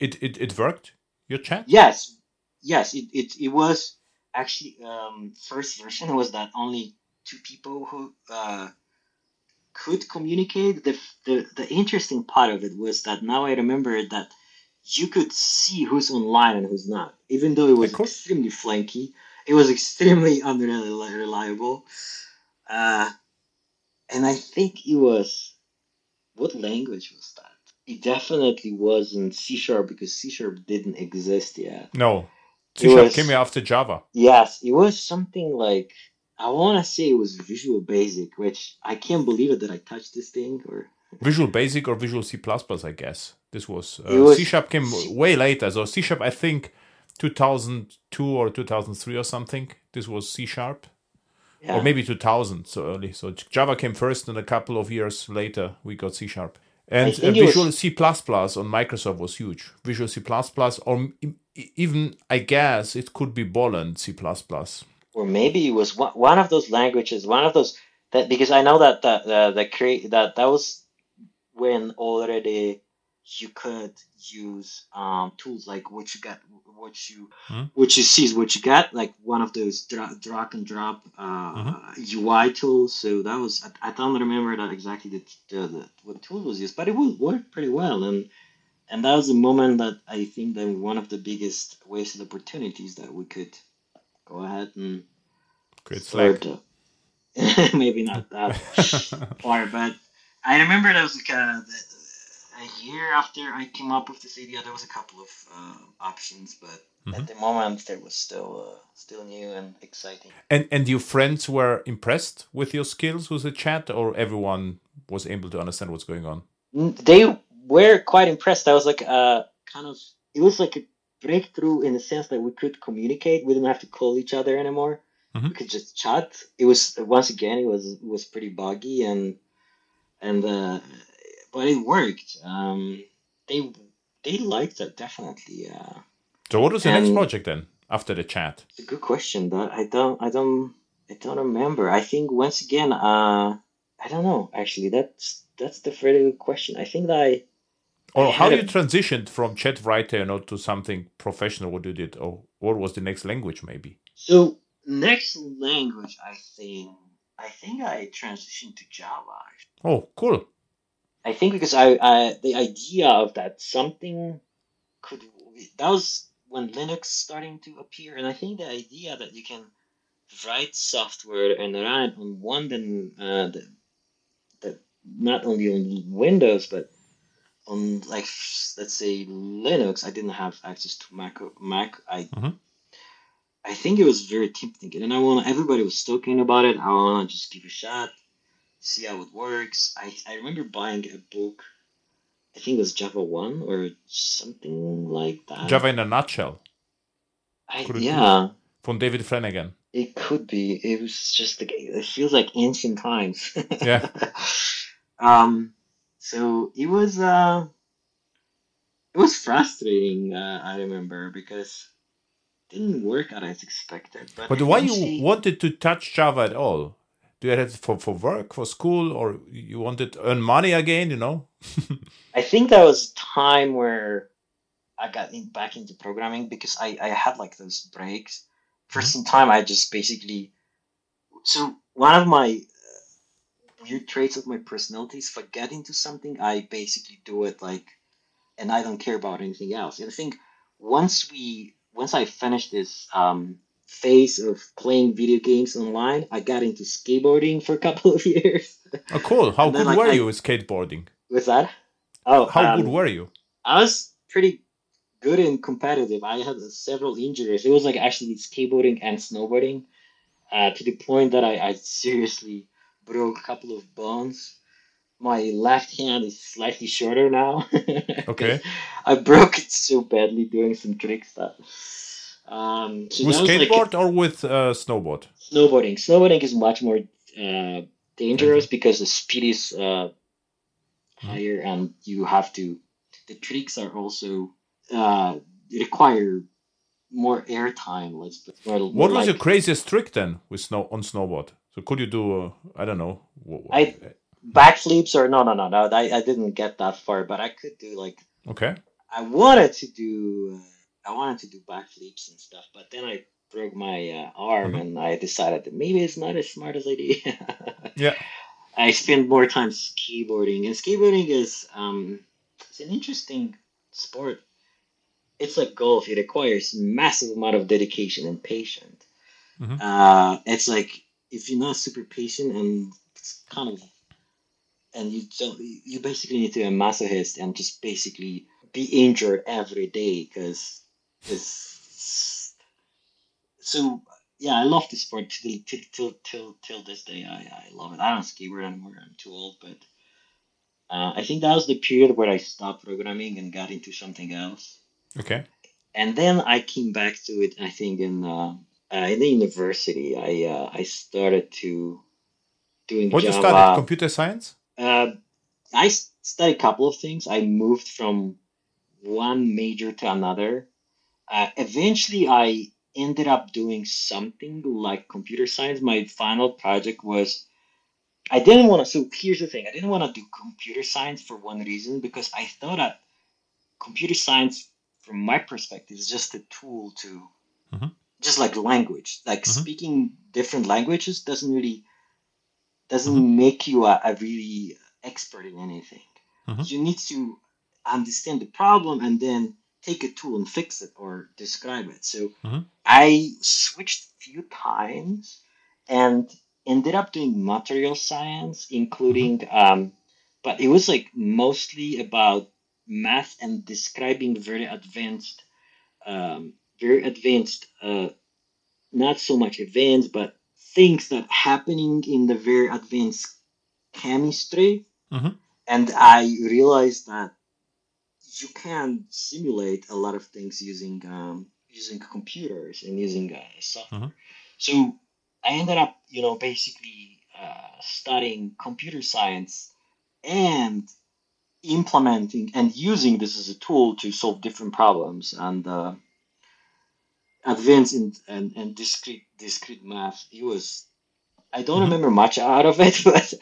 Speaker 1: it? It, it worked? Your chat?
Speaker 2: Yes yes it, it, it was actually um first version was that only two people who uh could communicate. The, the the interesting part of it was that now i remember that you could see who's online and who's not. Even though it was extremely flanky it was extremely unreliable uh and i think it was what language was that it definitely wasn't C sharp because C sharp didn't exist yet.
Speaker 1: No, C sharp came after Java.
Speaker 2: Yes, it was something like I want to say it was Visual Basic, which I can't believe it that I touched this thing or.
Speaker 1: Visual Basic or Visual C++, I guess. This was, uh, was C sharp came C- way later. So C sharp, I think, 2002 or 2003 or something. This was C sharp. Yeah. Or maybe 2000, so early. So Java came first, and a couple of years later, we got C sharp. And uh, Visual was... C++ on Microsoft was huge. Visual C++, or even I guess it could be Borland C++.
Speaker 2: Or maybe it was one of those languages, one of those that because I know that that uh, that create that that was when already you could use um, tools like what you got what you hmm? what you see is what you got like one of those dra- drag and drop uh, mm-hmm. UI tools so that was I, I, don't remember that exactly the, the, the, what tool was used but it would work pretty well and and that was the moment that I think that one of the biggest wasted opportunities that we could go ahead and
Speaker 1: start,
Speaker 2: maybe not that far but I remember that was like uh, the, a year after I came up with this idea, there was a couple of uh, options, but mm-hmm. at the moment, there was still uh, still new and exciting.
Speaker 1: And and your friends were impressed with your skills with the chat, or everyone was able to understand what's going on?
Speaker 2: They were quite impressed. I was like, uh, kind of. It was like a breakthrough in the sense that we could communicate. We didn't have to call each other anymore. Mm-hmm. We could just chat. It was once again, it was it was pretty buggy and and uh, but it worked. Um, they they liked it definitely. Uh,
Speaker 1: so what was the next project then after the chat?
Speaker 2: It's a good question, but I don't I don't I don't remember. I think once again, uh, I don't know. Actually, that's that's the very good question. I think that I.
Speaker 1: Or how you transitioned from chat writer, you know, to something professional? What you did, or what was the next language, maybe?
Speaker 2: So next language, I think I think I transitioned to Java.
Speaker 1: Oh, cool.
Speaker 2: I think because I, I the idea of that something could that was when Linux starting to appear, and I think the idea that you can write software and run it on one then uh, the, the not only on Windows but on like let's say Linux. I didn't have access to Mac. Mac. I mm-hmm. I think it was very tempting, and I want everybody was talking about it. I want to just give a shot see how it works. I, I remember buying a book I think it was Java 1 or something like that.
Speaker 1: Java in a nutshell.
Speaker 2: I,
Speaker 1: be?
Speaker 2: yeah,
Speaker 1: From David Flanagan.
Speaker 2: it could be. It was just it feels like ancient times.
Speaker 1: Yeah.
Speaker 2: um, so it was, uh, it was frustrating, uh, I remember, because didn't work out as expected. But,
Speaker 1: But why you wanted to touch Java at all? Do you have it for, for work, for school, or you wanted to earn money again, you know?
Speaker 2: I think that was time where I got in, back into programming because I, I had like those breaks. For some time, I just basically. So, one of my uh, weird traits of my personality is if I get into something, I basically do it like, and I don't care about anything else. And I think once we, once I finished this um, phase of playing video games online, I got into skateboarding for a couple of years.
Speaker 1: Oh, cool. How good
Speaker 2: like,
Speaker 1: were
Speaker 2: I-
Speaker 1: you with skateboarding?
Speaker 2: What's that? Oh,
Speaker 1: How
Speaker 2: um,
Speaker 1: good were you?
Speaker 2: I was pretty good and competitive. I had several injuries. It was like actually skateboarding and snowboarding, uh, to the point that I, I seriously broke a couple of bones. My left hand is slightly shorter now.
Speaker 1: Okay.
Speaker 2: I broke it so badly doing some trick stuff. Um, so
Speaker 1: with
Speaker 2: was, like,
Speaker 1: skateboard or with uh, snowboard?
Speaker 2: snowboarding. Snowboarding is much more uh, dangerous because the speed is uh, higher, and you have to. The tricks are also uh, require more air time. Let's put more,
Speaker 1: What
Speaker 2: more
Speaker 1: was
Speaker 2: like,
Speaker 1: your craziest trick then with snow on snowboard? So could you do? Uh, I don't know.
Speaker 2: I- backflips or no, no, no, no. I, I didn't get that far, but I could do like
Speaker 1: Okay.
Speaker 2: I wanted to do uh, I wanted to do backflips and stuff, but then I broke my uh, arm
Speaker 1: Mhm.
Speaker 2: and I decided that maybe it's not as smart as I did.
Speaker 1: Yeah.
Speaker 2: I spend more time skateboarding, and skateboarding is um, it's an interesting sport. It's like golf; it requires massive amount of dedication and patience.
Speaker 1: Mhm.
Speaker 2: Uh, it's like if you're not super patient and it's kind of, and you don't, you basically need to be a masochist and just basically be injured every day because it's so yeah, I love the sport till till till till, till this day. I, I love it. I don't skateboard anymore. I'm too old, but uh, I think that was the period where I stopped programming and got into something else.
Speaker 1: Okay.
Speaker 2: And then I came back to it. I think in uh, uh, in the university, I uh, I started to doing
Speaker 1: What you
Speaker 2: Java.
Speaker 1: studied? Computer science.
Speaker 2: Uh, I studied a couple of things. I moved from one major to another. Uh, eventually, I ended up doing something like computer science. My final project was I didn't want to. So here's the thing: I didn't want to do computer science for one reason because I thought that computer science, from my perspective, is just a tool to,
Speaker 1: Mhm.
Speaker 2: just like language. Like
Speaker 1: Mhm.
Speaker 2: speaking different languages doesn't really doesn't make you a, a really expert in anything.
Speaker 1: Mhm.
Speaker 2: You need to understand the problem and then take a tool and fix it or describe it. So
Speaker 1: Mhm.
Speaker 2: I switched a few times and ended up doing material science, including, um, but it was like mostly about math and describing very advanced, um, very advanced, uh, not so much advanced, but things that happening in the very advanced chemistry.
Speaker 1: Mhm.
Speaker 2: And I realized that you can simulate a lot of things using um, using computers and using uh, software.
Speaker 1: Mhm.
Speaker 2: So I ended up, you know, basically uh, studying computer science and implementing and using this as a tool to solve different problems and uh, advance in and, and discrete discrete math. It was I don't
Speaker 1: Mhm.
Speaker 2: remember much out of it, but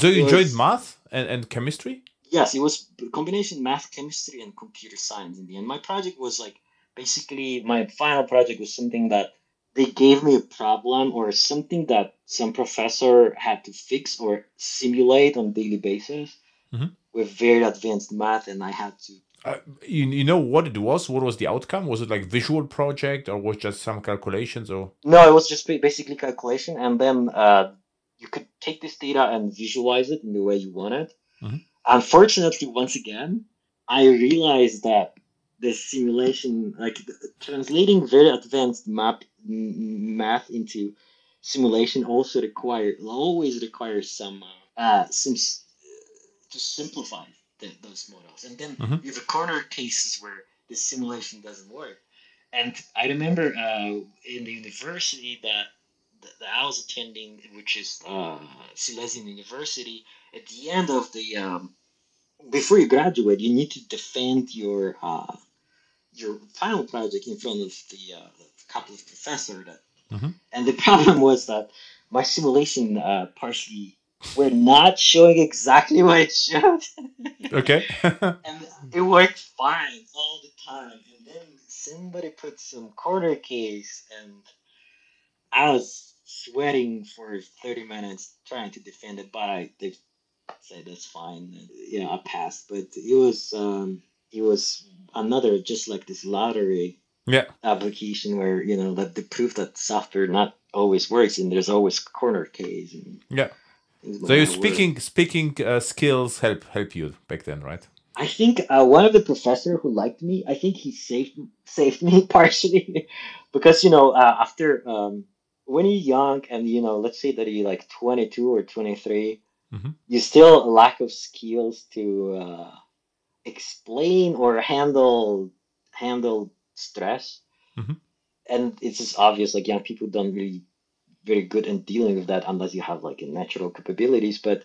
Speaker 1: So you enjoyed math and, and chemistry?
Speaker 2: Yes, it was a combination math, chemistry, and computer science in the end. My project was like basically my final project was something that they gave me a problem or something that some professor had to fix or simulate on a daily basis
Speaker 1: Mhm.
Speaker 2: with very advanced math, and I had to.
Speaker 1: Uh, you, you know what it was? What was the outcome? Was it like visual project or was just some calculations or?
Speaker 2: No, it was just basically calculation, and then uh, you could take this data and visualize it in the way you want it.
Speaker 1: Mhm.
Speaker 2: Unfortunately, once again, I realized that the simulation, like translating very advanced map m- math into simulation, also require always requires some uh, some s- to simplify the, those models, and then mm-hmm. you have corner cases where the simulation doesn't work. And I remember uh, in the university that, that I was attending, which is uh, Silesian University, at the end of the um, before you graduate, you need to defend your uh, your final project in front of the uh, couple of professors. That, mm-hmm. And the problem was that my simulation uh, partially were not showing exactly what it should.
Speaker 1: okay.
Speaker 2: and it worked fine all the time. And then somebody put some corner case, and I was sweating for 30 minutes trying to defend it, but I they said that's fine. You know, I passed. But it was um, it was another just like this lottery
Speaker 1: yeah
Speaker 2: application where you know that the proof that software not always works and there's always corner case and
Speaker 1: yeah so your speaking work. speaking uh, skills help help you back then right
Speaker 2: i think uh, one of the professor who liked me i think he saved saved me partially because you know uh, after um, when you're young and you know let's say that you're like 22 or 23 mm-hmm. you still lack of skills to uh, explain or handle handle stress. Mm-hmm. And it's just obvious, like young people don't really very good in dealing with that unless you have like natural capabilities. But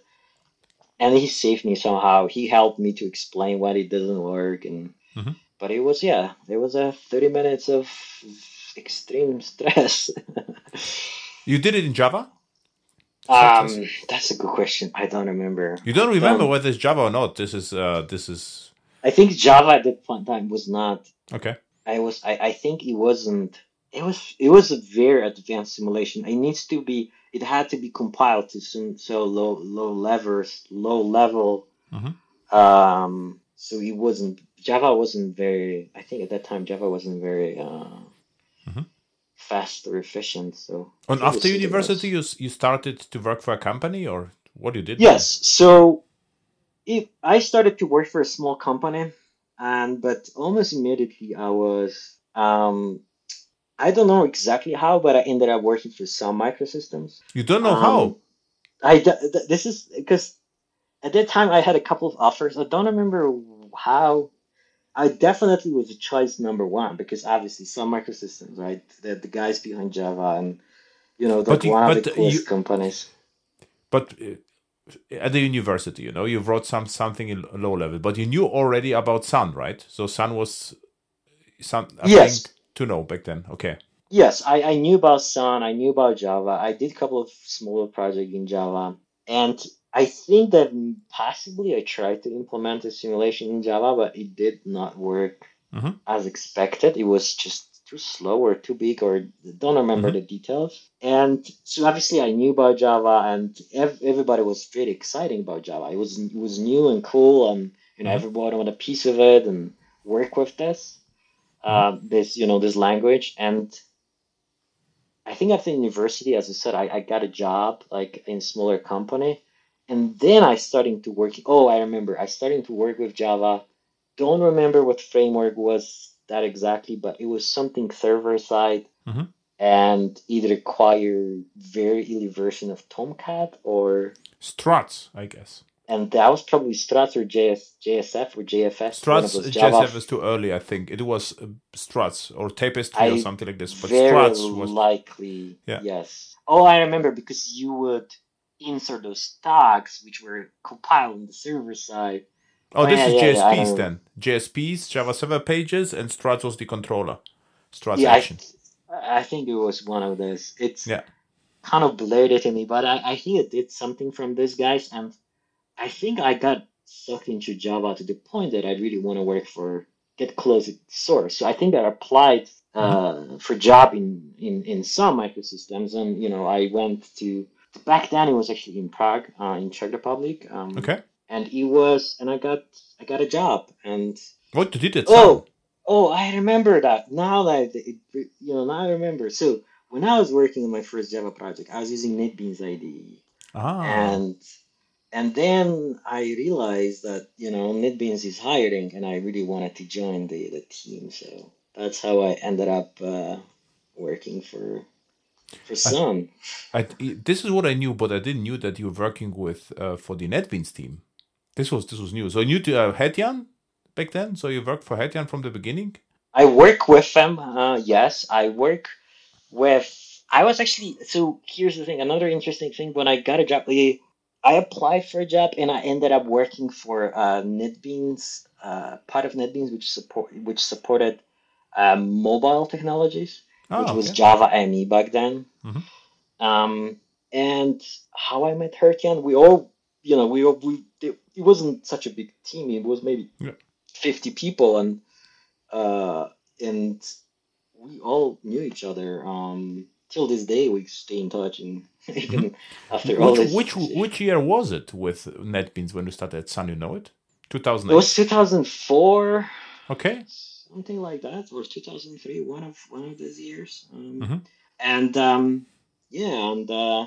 Speaker 2: and he saved me somehow. He helped me to explain why it doesn't work, and mm-hmm. but it was yeah, it was a thirty minutes of extreme stress.
Speaker 1: you did it in Java.
Speaker 2: Um, that's a good question. I don't remember.
Speaker 1: You don't remember um, whether it's Java or not. This is uh, this is.
Speaker 2: I think Java at that point time was not.
Speaker 1: Okay.
Speaker 2: I was I, I think it wasn't it was it was a very advanced simulation. It needs to be it had to be compiled to some so low low levels low level. Mm-hmm. Um, so it wasn't Java wasn't very. I think at that time Java wasn't very uh. Fast or efficient. So
Speaker 1: and after university, you you started to work for a company or what you did?
Speaker 2: Yes. So if I started to work for a small company and but almost immediately I was um, I don't know exactly how, but I ended up working for Sun Microsystems.
Speaker 1: You don't know um, how?
Speaker 2: I this is because at that time I had a couple of offers. I don't remember how. I definitely was a choice number one because obviously Sun Microsystems, right? The the guys behind Java and you know the one of the coolest you, companies.
Speaker 1: But uh, at the university, you know, you wrote some something in low level, but you knew already about Sun, right? So Sun was some
Speaker 2: yes
Speaker 1: to know back then. Okay.
Speaker 2: Yes, I, I knew about Sun. I knew about Java. I did a couple of smaller projects in Java, and I think that possibly I tried to implement a simulation in Java, but it did not work mm-hmm. as expected. It was just too slow or too big or don't remember mm-hmm. the details. And so obviously I knew about Java and ev- everybody was very exciting about Java. It was it was new and cool and you know mm-hmm. everybody wanted a piece of it and work with this uh, this you know this language and I think after university, as I said, I, I got a job like in smaller company, and then I starting to work. Oh, I remember I starting to work with Java. Don't remember what framework was that exactly, but it was something server side mm-hmm. and either require very early version of Tomcat or
Speaker 1: Struts, I guess.
Speaker 2: And that was probably Struts or JS, JSF or JFS.
Speaker 1: Struts, JSF was too early, I think. It was uh, Struts or Tapestry I or something like this. But Struts was
Speaker 2: likely. Yeah. Yes. Oh, I remember because you would insert those tags which were compiled on the server side
Speaker 1: Oh, this yeah, is yeah, JSPs yeah, then. JSPs, Java Server Pages, and Struts was the controller. Struts yeah, action.
Speaker 2: I, I, think it was one of those. It's yeah. kind of blurred to me, but I, I think it did something from these guys, and I think I got sucked into Java to the point that I really want to work for get close to source. So I think I applied uh, mm-hmm. for job in, in in Sun microsystems, and you know I went to back then it was actually in Prague, uh, in Czech Republic. Um,
Speaker 1: okay
Speaker 2: and it was and I got I got a job and
Speaker 1: what did you do?
Speaker 2: Oh, oh, I remember that now that it, you know now I remember. So when I was working on my first Java project, I was using NetBeans IDE,
Speaker 1: ah.
Speaker 2: and and then I realized that you know NetBeans is hiring, and I really wanted to join the the team. So that's how I ended up uh, working for for Sun.
Speaker 1: I, I, this is what I knew, but I didn't knew that you were working with uh, for the NetBeans team. This was this was new. So you to uh, Geertjan back then. So you worked for Geertjan from the beginning.
Speaker 2: I work with them. Uh, yes, I work with. I was actually so. Here's the thing. Another interesting thing. When I got a job, I I applied for a job and I ended up working for uh, NetBeans, uh, part of NetBeans, which support which supported um, mobile technologies,
Speaker 1: Oh,
Speaker 2: which was
Speaker 1: okay.
Speaker 2: Java ME back then.
Speaker 1: Mhm.
Speaker 2: Um, and how I met Geertjan, we all, you know, we all, we it, it wasn't such a big team. It was maybe
Speaker 1: Yeah.
Speaker 2: fifty people, and uh, and we all knew each other. Um, till this day, we stay in touch, and even after all
Speaker 1: Mm-hmm. Which
Speaker 2: this,
Speaker 1: which which year was it with NetBeans when you started at Sun? You know it. Two thousand
Speaker 2: it was two thousand four.
Speaker 1: Okay.
Speaker 2: Something like that, or 2003, one of one of those years. Um,
Speaker 1: Mhm.
Speaker 2: And um, yeah, and uh,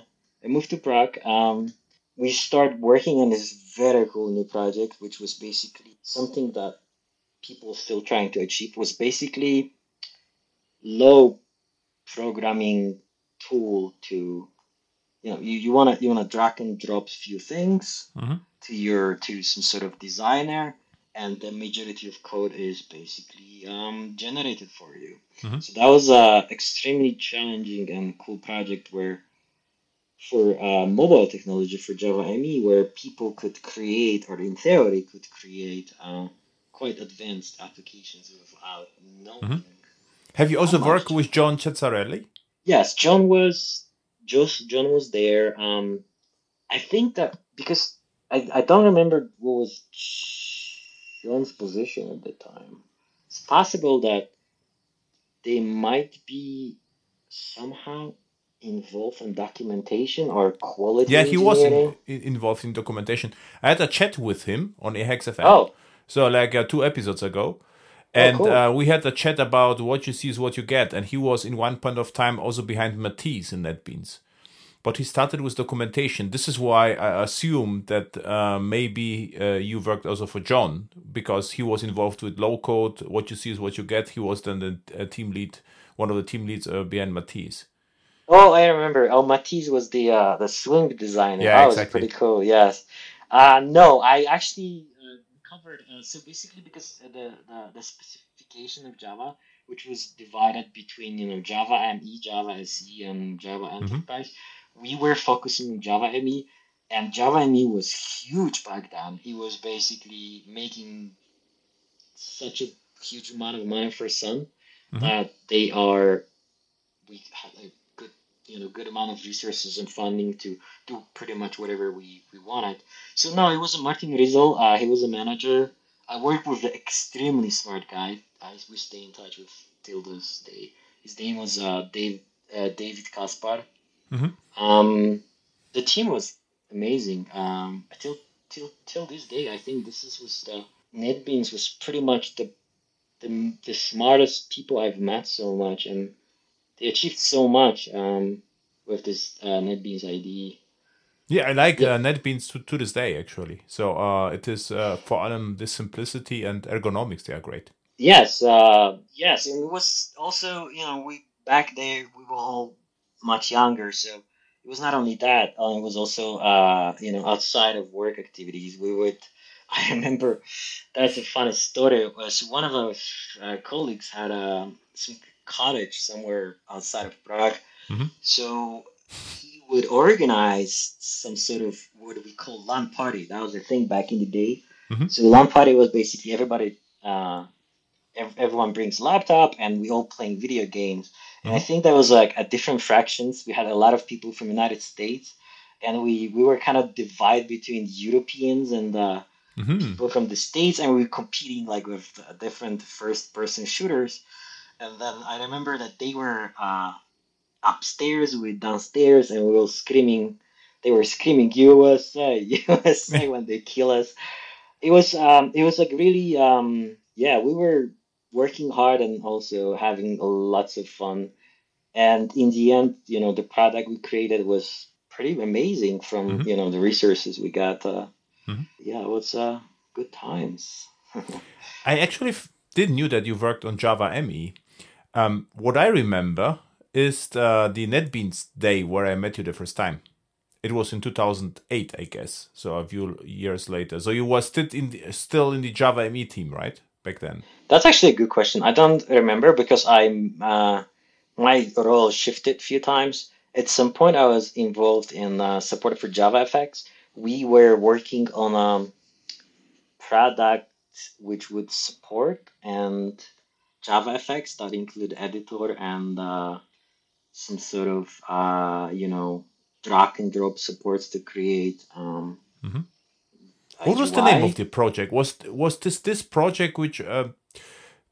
Speaker 2: I moved to Prague. Um, we started working on this very cool new project, which was basically something that people still trying to achieve. Was basically low programming tool to you know you, you want to you want to drag and drop a few things
Speaker 1: Mhm.
Speaker 2: to your to some sort of designer and the majority of code is basically um, generated for you.
Speaker 1: Mhm.
Speaker 2: So that was a extremely challenging and cool project where, for uh, mobile technology for Java ME, where people could create, or in theory could create, uh, quite advanced applications without knowing.
Speaker 1: Have you also worked
Speaker 2: much?
Speaker 1: with John Ceccarelli?
Speaker 2: Yes, John was just John was there. Um, I think that because I, I don't remember what was John's position at the time. It's possible that they might be somehow involved in documentation or quality.
Speaker 1: Yeah, he was in, in- involved in documentation. I had a chat with him on AHEX FM.
Speaker 2: Oh,
Speaker 1: So like uh, two episodes ago. And
Speaker 2: cool.
Speaker 1: uh, we had a chat about what you see is what you get. And he was in one point of time also behind Matisse in NetBeans. But he started with documentation. This is why I assume that uh, maybe uh, you worked also for John because he was involved with low code. What you see is what you get. He was then the uh, team lead, one of the team leads uh, behind Matisse.
Speaker 2: Oh, I remember. Oh, Matisse was the uh, the swing designer.
Speaker 1: Yeah,
Speaker 2: that was
Speaker 1: exactly.
Speaker 2: pretty cool. Yes. Uh, no, I actually uh, covered. Uh, so basically, because the, the the specification of Java, which was divided between you know Java ME, Java SE, and Java Enterprise, we were focusing on Java ME, and Java ME was huge back then. It was basically making such a huge amount of money for Sun
Speaker 1: Mhm.
Speaker 2: that they are we had a good you know good amount of resources and funding to do pretty much whatever we, we wanted. So no, it was a Martin Ryzl. Uh, he was a manager. I worked with an extremely smart guy. I we stay in touch with till this day. His name was uh, Dave uh, David Kaspar.
Speaker 1: Mhm.
Speaker 2: Um, the team was amazing. Um, till till till this day, I think this is was the NetBeans was pretty much the the, the smartest people I've met so much, and they achieved so much um, with this uh, NetBeans IDE.
Speaker 1: Yeah, I like
Speaker 2: Yeah.
Speaker 1: uh, NetBeans to, to this day actually. So uh, it is uh, for them the simplicity and ergonomics. They are great.
Speaker 2: Yes, uh, yes, and it was also you know we back there we were all much younger, so it was not only that. Uh, it was also uh, you know outside of work activities. We would. I remember that's a funny story. Was one of our uh, colleagues had a some cottage somewhere outside of Prague,
Speaker 1: Mhm.
Speaker 2: so he would organize some sort of what we call LAN party. That was a thing back in the day.
Speaker 1: Mhm.
Speaker 2: So LAN party was basically everybody. Uh, everyone brings laptop and we all playing video games and i think that was like at different fractions. We had a lot of people from united states and we we were kind of divided between europeans and uh,
Speaker 1: hmm
Speaker 2: people from the states and we were competing like with uh, different first person shooters. And then i remember that they were uh, upstairs we were downstairs and we were screaming they were screaming usa usa when they kill us. It was um it was like really um yeah we were working hard and also having lots of fun and in the end you know the product we created was pretty amazing from
Speaker 1: Mhm.
Speaker 2: you know the resources we got uh
Speaker 1: Mhm.
Speaker 2: yeah it was uh good times
Speaker 1: I actually f- did knew that you worked on Java ME. Um, what I remember is the, the NetBeans day where I met you the first time. it was in 2008, I guess. So a few years later. So you were still in the, still in the Java ME team, right? Back then.
Speaker 2: That's actually a good question. I don't remember because I'm uh, my role shifted a few times. At some point, I was involved in uh, support for JavaFX. We were working on a product which would support and JavaFX that include editor and uh, some sort of uh, you know drag and drop supports to create. Um,
Speaker 1: mm-hmm. What was the name of the project? Was was this this project which uh,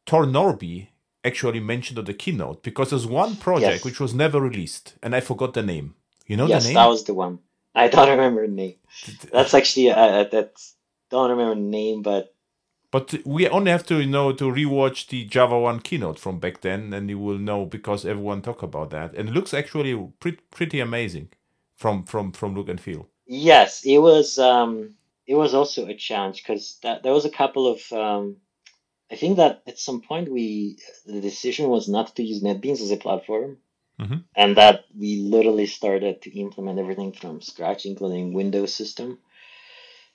Speaker 1: Tor Norbye actually mentioned on the keynote? Because there's one project yes. which was never released, and I forgot the name. You know
Speaker 2: yes,
Speaker 1: the name?
Speaker 2: Yes, that was the one. I don't remember the name. That's actually uh, that's don't remember the name, but
Speaker 1: but we only have to you know to rewatch the JavaOne keynote from back then, and you will know because everyone talk about that, and it looks actually pretty pretty amazing from from from look and feel.
Speaker 2: Yes, it was. Um, it was also a challenge because that there was a couple of. Um, I think that at some point we the decision was not to use NetBeans as a platform,
Speaker 1: mm-hmm.
Speaker 2: and that we literally started to implement everything from scratch, including Windows system.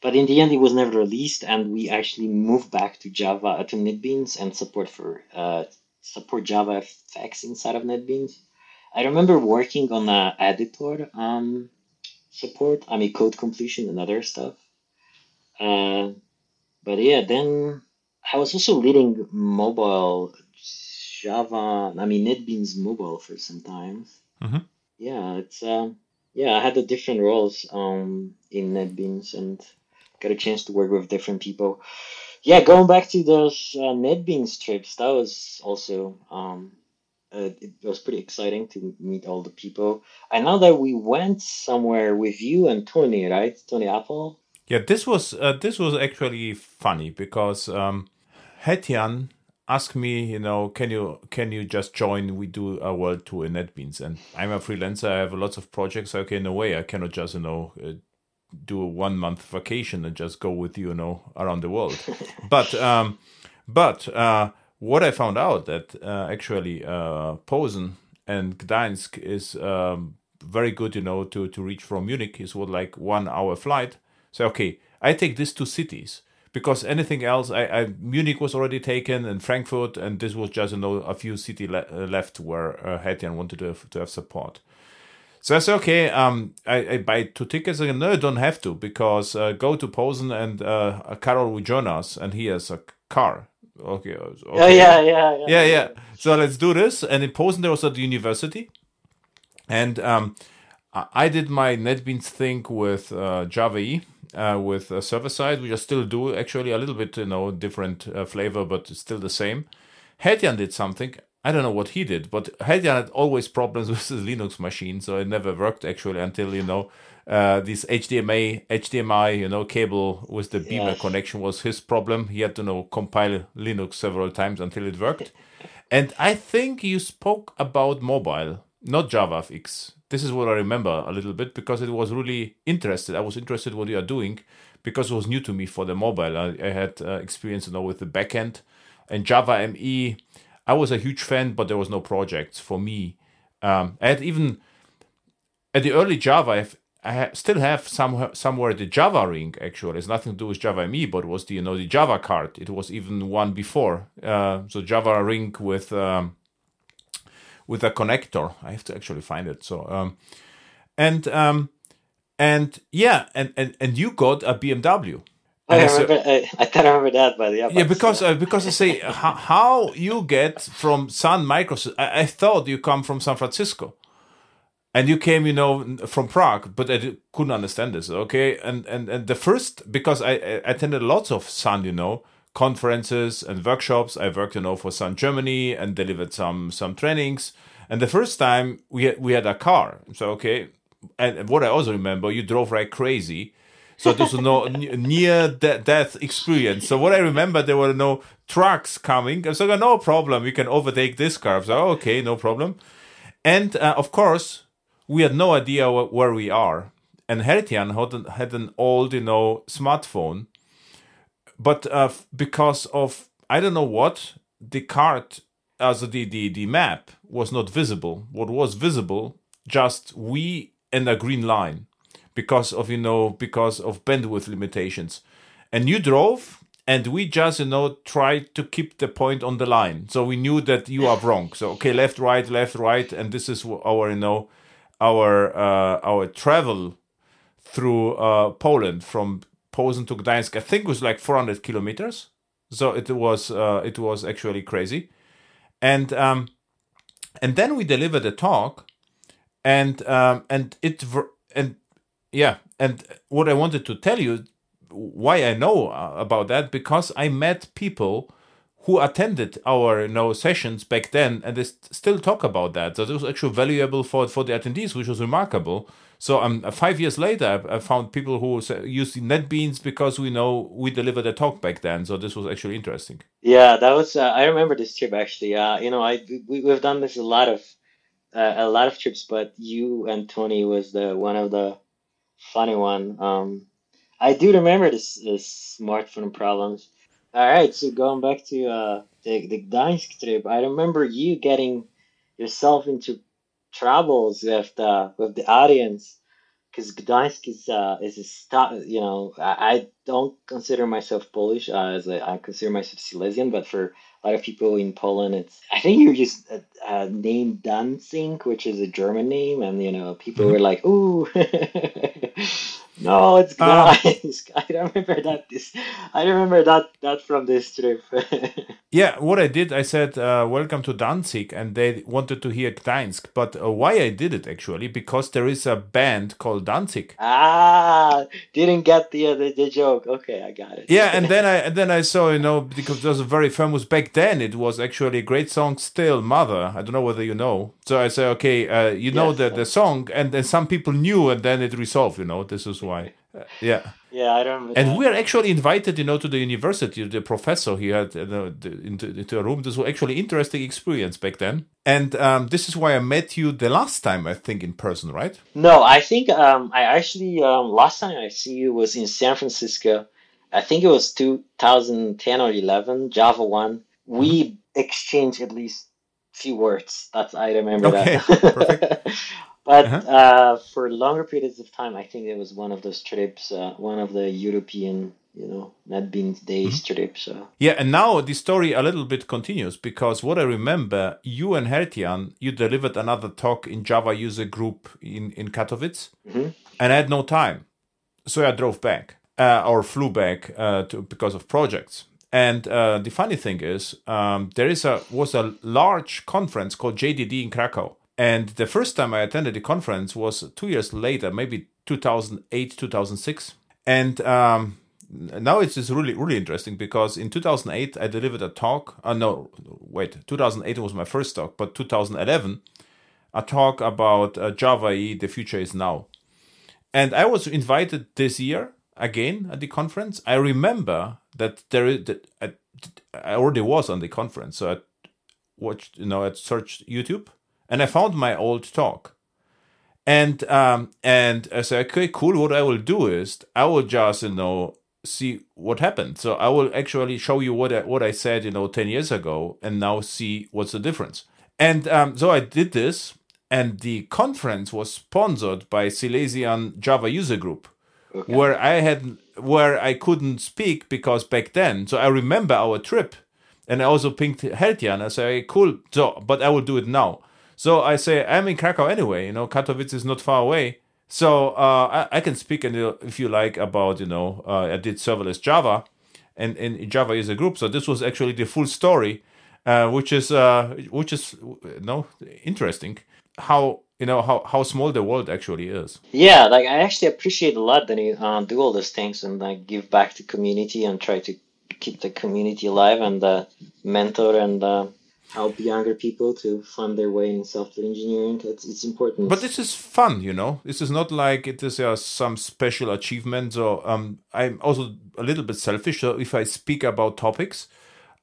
Speaker 2: But in the end, it was never released, and we actually moved back to Java to NetBeans and support for uh, support JavaFX inside of NetBeans. I remember working on the editor um, support, I mean code completion and other stuff. Uh, but yeah, then I was also leading mobile Java, I mean NetBeans mobile for some time.
Speaker 1: Mm-hmm.
Speaker 2: Yeah, it's uh, yeah, I had the different roles um in NetBeans and got a chance to work with different people. Yeah, going back to those uh, NetBeans trips, that was also um, uh, it was pretty exciting to meet all the people. I know that we went somewhere with you and Tony, right? Toni Epple.
Speaker 1: Yeah, this was uh, this was actually funny because um, Geertjan asked me, you know, can you can you just join? We do a world tour in NetBeans, and I'm a freelancer. I have lots of projects. Okay, in a way, I cannot just you know uh, do a one month vacation and just go with you, you know, around the world. but um, but uh, what I found out that uh, actually uh, Posen and Gdańsk is um, very good, you know, to to reach from Munich is what like one hour flight. So okay, I take these two cities because anything else, I, I Munich was already taken and Frankfurt, and this was just you know a few city le- uh, left where uh, Geertjan wanted to have, to have support. So I said, okay, um, I, I buy two tickets. Again, no, I don't have to because uh, go to Posen and uh, Carol will join us, and he has a car. Okay, uh, okay.
Speaker 2: Oh, yeah, yeah, yeah,
Speaker 1: yeah, yeah. So let's do this. And in Posen, there was at the university, and um, I did my NetBeans thing with uh, Java E. Uh, with uh, server side, we just still do actually a little bit, you know, different uh, flavor, but still the same. Geertjan did something. I don't know what he did, but Geertjan had always problems with his Linux machine, so it never worked actually until you know uh, this HDMI HDMI you know cable with the Beamer yes. connection was his problem. He had to you know compile Linux several times until it worked. and I think you spoke about mobile, not JavaFX. This is what I remember a little bit because it was really interested. I was interested what you are doing because it was new to me for the mobile. I, I had uh, experience you know with the backend and Java ME I was a huge fan, but there was no projects for me. Um, I had even at the early Java, I've, I ha- still have some somewhere the Java ring. Actually, it's nothing to do with Java ME, but was the you know the Java card. It was even one before. Uh, so Java ring with um, with a connector. I have to actually find it. So um, and um, and yeah, and, and and you got a BMW.
Speaker 2: I remember. I, I can't remember that, but yeah.
Speaker 1: Yeah, because uh, because I say how, how you get from San Microsystems. I, I, thought you come from San Francisco, and you came, you know, from Prague, but I couldn't understand this. Okay, and and and the first because I, I attended lots of Sun, you know, conferences and workshops. I worked, you know, for Sun Germany and delivered some some trainings. And the first time we had, we had a car, so okay. And what I also remember, you drove like crazy so this was no near de- death experience. So what I remember, there were no trucks coming. So no problem, we can overtake this car. So okay, no problem. And uh, of course, we had no idea wh- where we are. And Geertjan had an, had an old, you know, smartphone, but uh, because of I don't know what the card, as the, the the map was not visible. What was visible, just we and a green line because of you know because of bandwidth limitations. And you drove and we just you know tried to keep the point on the line. So we knew that you are wrong. So okay left right left right and this is our you know our uh, our travel through uh, Poland from Posen to Gdańsk I think was like 400 kilometers. So it was uh, it was actually crazy. And um and then we delivered a talk and um and it and yeah and what i wanted to tell you why i know uh, about that because i met people who attended our you know sessions back then and they st- still talk about that. So it was actually valuable for for the attendees which was remarkable so um five years later i, found people who used netbeans because we know we delivered a talk back then so this was actually interesting
Speaker 2: yeah that was uh, i remember this trip actually uh you know i we, we've done this a lot of uh, a lot of trips but you and tony was the one of the funny one. Um, I do remember this, this smartphone problems. All right, so going back to uh, the the Gdańsk trip, I remember you getting yourself into troubles with the with the audience because Gdańsk is uh, is a stop. You know, I, I don't consider myself Polish uh, as a, I consider myself Silesian, but for a lot of people in Poland, it's I think you're just a, a name Danzig, which is a German name, and you know people mm-hmm. were like, "Ooh, no, it's Gdańsk." Uh, I remember that. This I remember that that from this trip.
Speaker 1: yeah, what I did, I said, uh, "Welcome to Danzig," and they wanted to hear Gdańsk. But uh, why I did it actually because there is a band called Danzig.
Speaker 2: Ah, didn't get the, the the joke. Okay, I got it.
Speaker 1: Yeah, and then I and then I saw you know because there's a very famous back then it was actually a great song still mother i don't know whether you know so i say okay uh, you know yes, the, the song and then some people knew and then it resolved you know this is why uh, yeah
Speaker 2: yeah i don't
Speaker 1: and we are actually invited you know to the university the professor he had uh, the, into, into a room this was actually interesting experience back then and um, this is why i met you the last time i think in person right
Speaker 2: no i think um, i actually um, last time i see you was in san francisco I think it was 2010 or 11, JavaOne. We mm-hmm. exchanged at least few words. That's I remember okay. that. but uh-huh. uh, for longer periods of time, I think it was one of those trips, uh, one of the European, you know, NetBeans days mm-hmm. trips. So.
Speaker 1: Yeah, and now the story a little bit continues because what I remember, you and Geertjan, you delivered another talk in Java user group in in Katowice, mm-hmm. and I had no time, so I drove back uh, or flew back uh, to, because of projects. And uh, the funny thing is, um, there is a was a large conference called JDD in Krakow, and the first time I attended the conference was two years later, maybe 2008, 2006. And um, now it's just really, really interesting because in 2008 I delivered a talk. Uh, no, wait, 2008 was my first talk, but 2011 a talk about uh, Java EE, the future is now. And I was invited this year again at the conference. I remember that there is that I, I already was on the conference, so I watched, you know, I searched YouTube and I found my old talk. And um and I said, okay, cool. What I will do is I will just you know see what happened. So I will actually show you what I, what I said you know ten years ago, and now see what's the difference. And um, so I did this, and the conference was sponsored by Silesian Java User Group okay. where I had where I couldn't speak because back then. So I remember our trip, and I also pinged Geertjan. I say, "Cool, so but I will do it now." So I say, "I'm in Krakow anyway. You know, Katowice is not far away." So uh, I, I, can speak, if you like, about you know, uh, I did serverless Java, and in Java is a group. So this was actually the full story, uh, which is uh, which is you know interesting. How you know how, how small the world actually is
Speaker 2: yeah like i actually appreciate a lot that you uh, do all those things and like give back to community and try to keep the community alive and mentor and help younger people to find their way in software engineering. It's, it's important.
Speaker 1: But this is fun you know? This is not like it is uh, some special achievement So um, i'm also a little bit selfish so if i speak about topics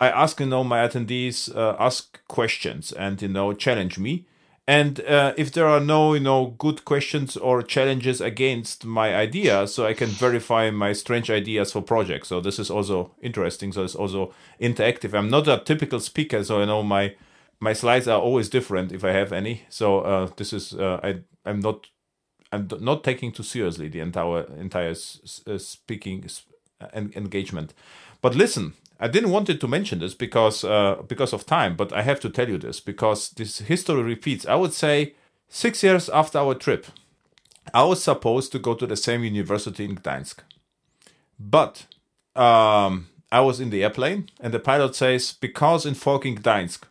Speaker 1: i ask you know my attendees uh, ask questions and you know challenge me and uh, if there are no you know good questions or challenges against my idea so i can verify my strange ideas for projects. So this is also interesting. So it's also interactive. I'm not a typical speaker so you know my my slides are always different if i have any. So uh, this is uh, i i'm not i'm not taking too seriously the entire entire speaking engagement. But listen, I didn't wanted to mention this because uh, because of time, but I have to tell you this because this history repeats. I would say six years after our trip, I was supposed to go to the same university in Gdańsk, but um, I was in the airplane and the pilot says because in fucking Gdańsk,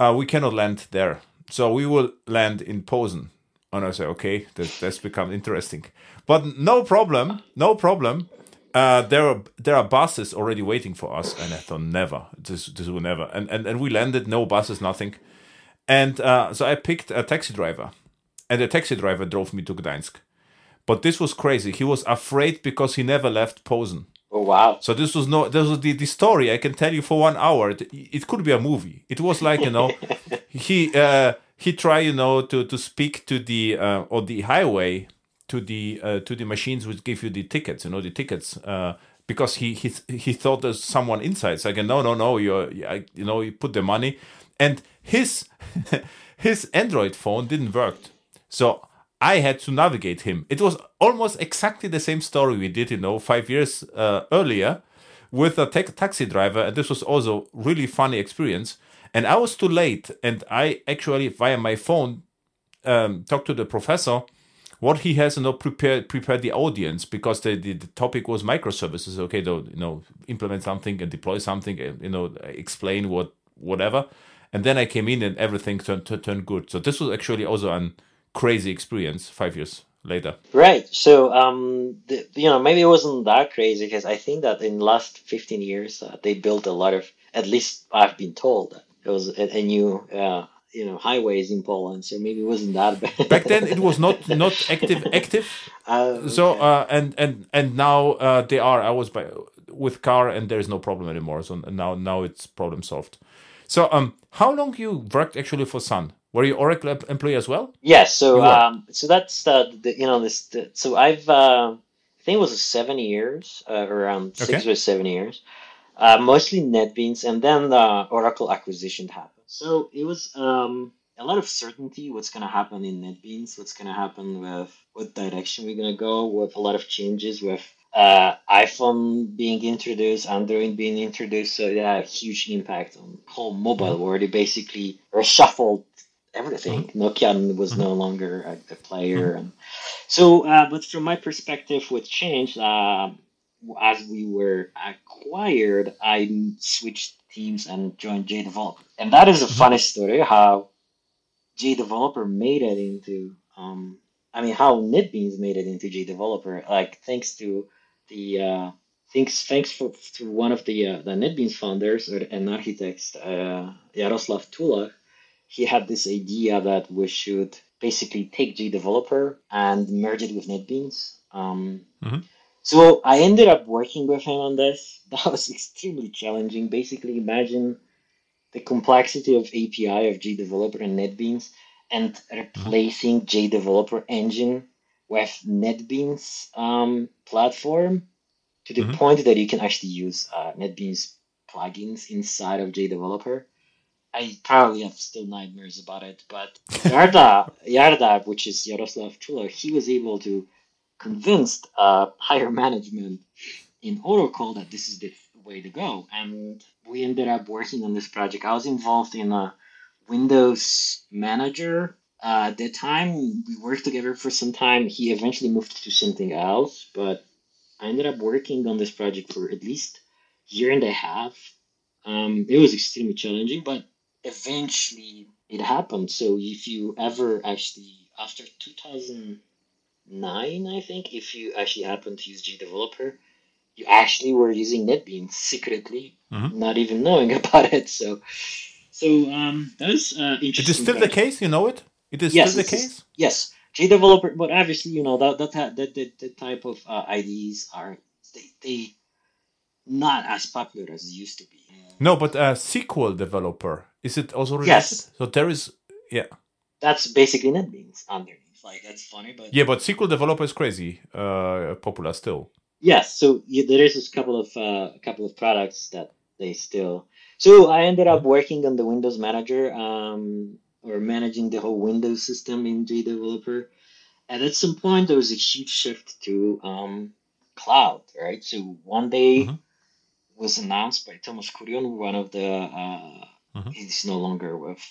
Speaker 1: uh, we cannot land there, so we will land in Posen. And I say, okay, that, that's become interesting, but no problem, no problem uh, there are there are buses already waiting for us, and I thought never this this will never. And and and we landed, no buses, nothing. And uh, so I picked a taxi driver, and the taxi driver drove me to Gdańsk. But this was crazy. He was afraid because he never left Posen.
Speaker 2: Oh wow!
Speaker 1: So this was no, this was the, the story I can tell you for one hour. It, it could be a movie. It was like you know, he uh, he tried you know to to speak to the uh, on the highway to the uh, to the machines which give you the tickets, you know, the tickets, uh, because he he he thought there's someone inside. So I go, no, no, no, you you know, you put the money, and his his Android phone didn't work, so I had to navigate him. It was almost exactly the same story we did, you know, five years uh, earlier with a ta- taxi driver, and this was also really funny experience. And I was too late, and I actually via my phone um, talked to the professor what he has you know prepared prepared the audience because the, the, the topic was microservices. Okay to you know implement something and deploy something and you know explain what whatever. And then i came in and everything turned, turned good. So this was actually also a crazy experience five years later.
Speaker 2: Right. So um the, you know maybe it wasn't that crazy because i think that in last 15 years uh, they built a lot of at least i've been told it was a, a new uh, you know highways in Poland, so maybe it wasn't that bad.
Speaker 1: Back then, it was not not active active. Uh. So uh, and and and now uh, they are. I was by with car, and there is no problem anymore. So now now it's problem solved. So um, how long you worked actually for Sun? Were you Oracle employee as well?
Speaker 2: Yes. So um, so that's the, the you know this. The, so I've uh, I think it was seven years, uh, around six okay. or seven years. Uh, mostly NetBeans, and then the Oracle acquisition happened. So it was um, a lot of certainty what's going to happen in NetBeans, what's going to happen with what direction we're going to go, with a lot of changes with uh, iPhone being introduced, Android being introduced. So yeah, huge impact on whole mobile world. It basically reshuffled everything. Mm-hmm. Nokia was no longer a, a player, mm-hmm. and so. Uh, but from my perspective, what changed uh, as we were acquired, I switched teams and joined JDeveloper. And that is a mm-hmm. funny story how JDeveloper made it into, um, I mean, how NetBeans made it into J Developer, Like, thanks to the, uh, thanks, thanks for, to one of the, uh, the NetBeans founders or, and architects, uh, Jaroslav Tulach, he had this idea that we should basically take JDeveloper and merge it with NetBeans. Um, mm-hmm. So I ended up working with him on this. That was extremely challenging. Basically, imagine the complexity of API of JDeveloper and NetBeans and replacing JDeveloper engine with NetBeans um, platform to the mm-hmm. point that you can actually use uh, NetBeans plugins inside of JDeveloper. I probably have still nightmares about it, but Yarda, Yarda, which is Jaroslav Tulach, he was able to convinced uh, higher management in Oracle that this is the way to go. And we ended up working on this project. I was involved in a Windows manager. Uh, at that time, we worked together for some time. He eventually moved to something else, but I ended up working on this project for at least a year and a half. Um, it was extremely challenging, but eventually it happened. So if you ever actually, after 2000, nine, I think, if you actually happen to use JDeveloper, you actually were using NetBeans secretly, mm-hmm. not even knowing about it. So, so um, that's uh, interesting.
Speaker 1: It is still project. the case. You know it. It is yes, still the case. Is,
Speaker 2: yes, JDeveloper, but obviously, you know that that that that, that type of uh, IDEs are they they not as popular as it used to be.
Speaker 1: No, but uh, SQL developer is it also related? Yes. So there is, yeah.
Speaker 2: That's basically NetBeans under like that's funny, but
Speaker 1: yeah, but SQL developer is crazy uh, popular still.
Speaker 2: Yes, so yeah, there is a couple of uh, a couple of products that they still. So I ended up working on the Windows Manager, um, or managing the whole Windows system in JDeveloper, and at some point there was a huge shift to um, cloud, right? So one day
Speaker 1: Mhm.
Speaker 2: was announced by Thomas Kurian, one of the uh,
Speaker 1: Mhm.
Speaker 2: he's no longer with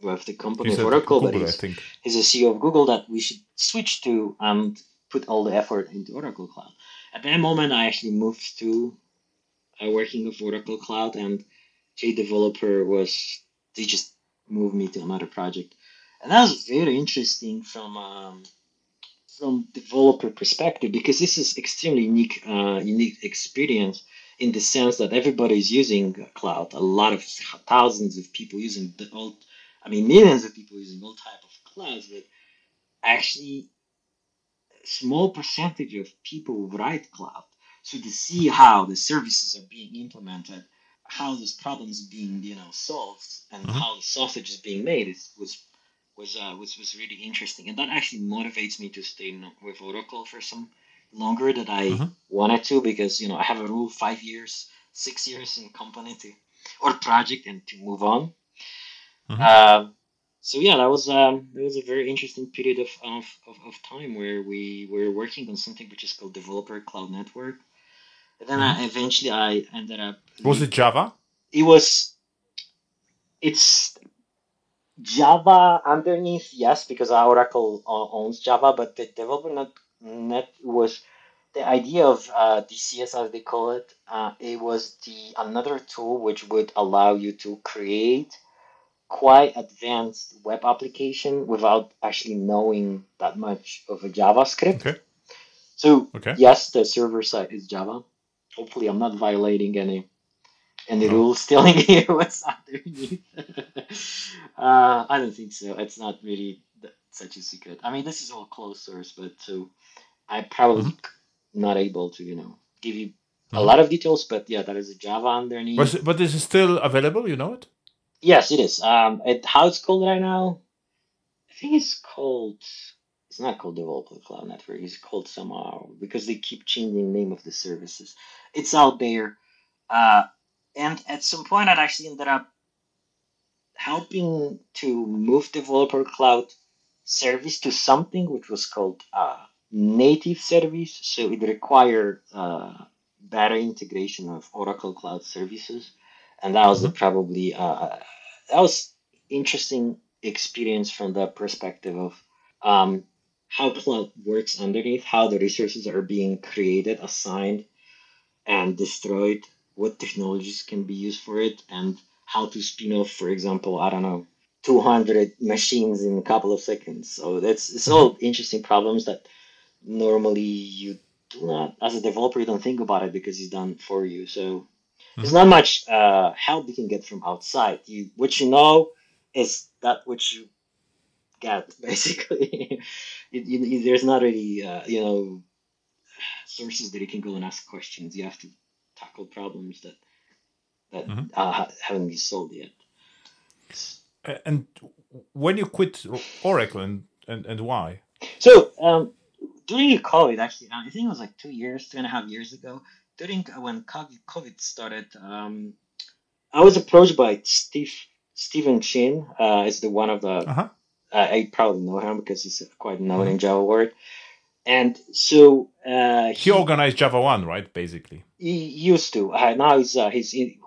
Speaker 2: with the company
Speaker 1: He's
Speaker 2: of
Speaker 1: at
Speaker 2: Oracle,
Speaker 1: Google,
Speaker 2: but
Speaker 1: I
Speaker 2: he's,
Speaker 1: think.
Speaker 2: he's the CEO of Google that we should switch to and put all the effort into Oracle Cloud. At that moment, I actually moved to uh, working with Oracle Cloud, and JDeveloper was they just moved me to another project, and that was very interesting from um, from developer perspective because this is extremely unique uh, unique experience in the sense that everybody is using cloud. A lot of thousands of people using the old, I mean millions of people using all type of clouds, but actually a small percentage of people write cloud. So to see how the services are being implemented, how those problems being you know solved, and
Speaker 1: Mhm.
Speaker 2: how the sausage is being made is, was was uh, was was really interesting, and that actually motivates me to stay with Oracle for some longer than I
Speaker 1: Mhm.
Speaker 2: wanted to because you know I have a rule five years, six years in company to or project and to move on.
Speaker 1: Mhm.
Speaker 2: Um, so yeah, that was um, that was a very interesting period of, of, of, of time where we were working on something which is called Developer Cloud Network. And then I, eventually I ended up.
Speaker 1: Was it Java?
Speaker 2: It was. It's Java underneath, yes, because Oracle owns Java, but the developer net, net was the idea of uh, DCS as they call it. Uh, it was the another tool which would allow you to create quite advanced web application without actually knowing that much of a JavaScript.
Speaker 1: Okay.
Speaker 2: So
Speaker 1: Okay.
Speaker 2: yes, the server side is Java. Hopefully, I'm not violating any any
Speaker 1: No.
Speaker 2: rules stealing here what's underneath. uh, I don't think so. It's not really such a secret. I mean, this is all closed source, but so I probably
Speaker 1: Mm-hmm.
Speaker 2: not able to you know give you a
Speaker 1: Mhm.
Speaker 2: lot of details. But yeah, that is a Java underneath.
Speaker 1: It, but is it still available? You know it?
Speaker 2: Yes, it is. Um, it, how it's called right now? I think it's called. It's not called Developer Cloud Network. It's called somehow because they keep changing name of the services. It's out there, uh, and at some point, I actually ended up helping to move Developer Cloud service to something which was called uh, native service. So it required uh, better integration of Oracle Cloud services, and that was the probably uh, that was interesting experience from the perspective of um, how cloud works underneath, how the resources are being created, assigned, and destroyed, what technologies can be used for it, and how to spin off, for example, I don't know, 200 machines in a couple of seconds. So that's it's all interesting problems that normally you do not, as a developer, you don't think about it because it's done for you. So there's not much uh, help you can get from outside. You what you know is that what you get basically. it, you, you- there's not really uh, you know sources that you can go and ask questions. You have to tackle problems that that
Speaker 1: Mhm.
Speaker 2: uh, haven't been solved yet.
Speaker 1: And when you quit Oracle and, and, and why?
Speaker 2: So um, during COVID, actually, I think it was like two years, two and a half years ago. During when COVID started, um, I was approached by Steve Stephen Chin. Uh, is the one of the
Speaker 1: Uh-huh.
Speaker 2: uh, I probably know him because he's quite known in Java world. And so uh,
Speaker 1: He organized JavaOne, right? Basically.
Speaker 2: he used to. Uh, now he's uh, he's in,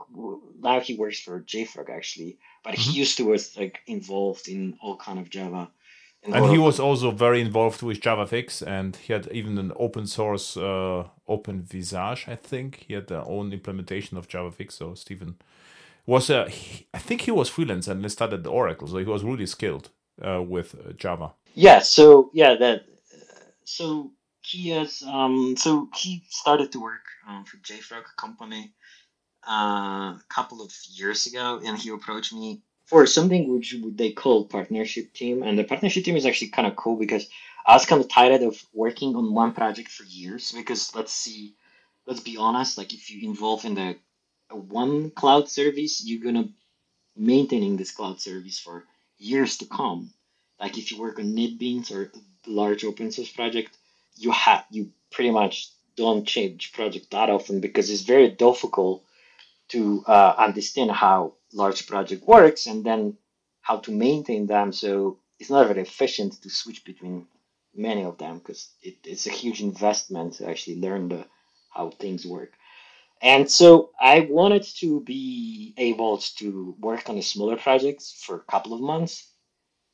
Speaker 2: now he works for JFrog actually, but he
Speaker 1: Mhm.
Speaker 2: used to was like involved in all kind of Java.
Speaker 1: And he was also very involved with JavaFX, and he had even an open source, uh, Open Visage, I think. He had their own implementation of JavaFX. So Stephen was, uh, he, I think he was freelance and started at Oracle, so he was really skilled uh, with uh, Java.
Speaker 2: Yeah, so yeah, that so he has. um so he started to work um, for JFrog company uh, a couple of years ago, and he approached me for something which they call partnership team, and the partnership team is actually kind of cool because I was kind of tired of working on one project for years because let's see, let's be honest, like if you involve in the one cloud service, you're gonna maintaining this cloud service for years to come. Like if you work on NetBeans or large open source project, you have you pretty much don't change project that often because it's very difficult to uh, understand how large project works and then how to maintain them. So it's not very efficient to switch between many of them because it, it's a huge investment to actually learn the how things work. And so I wanted to be able to work on a smaller projects for a couple of months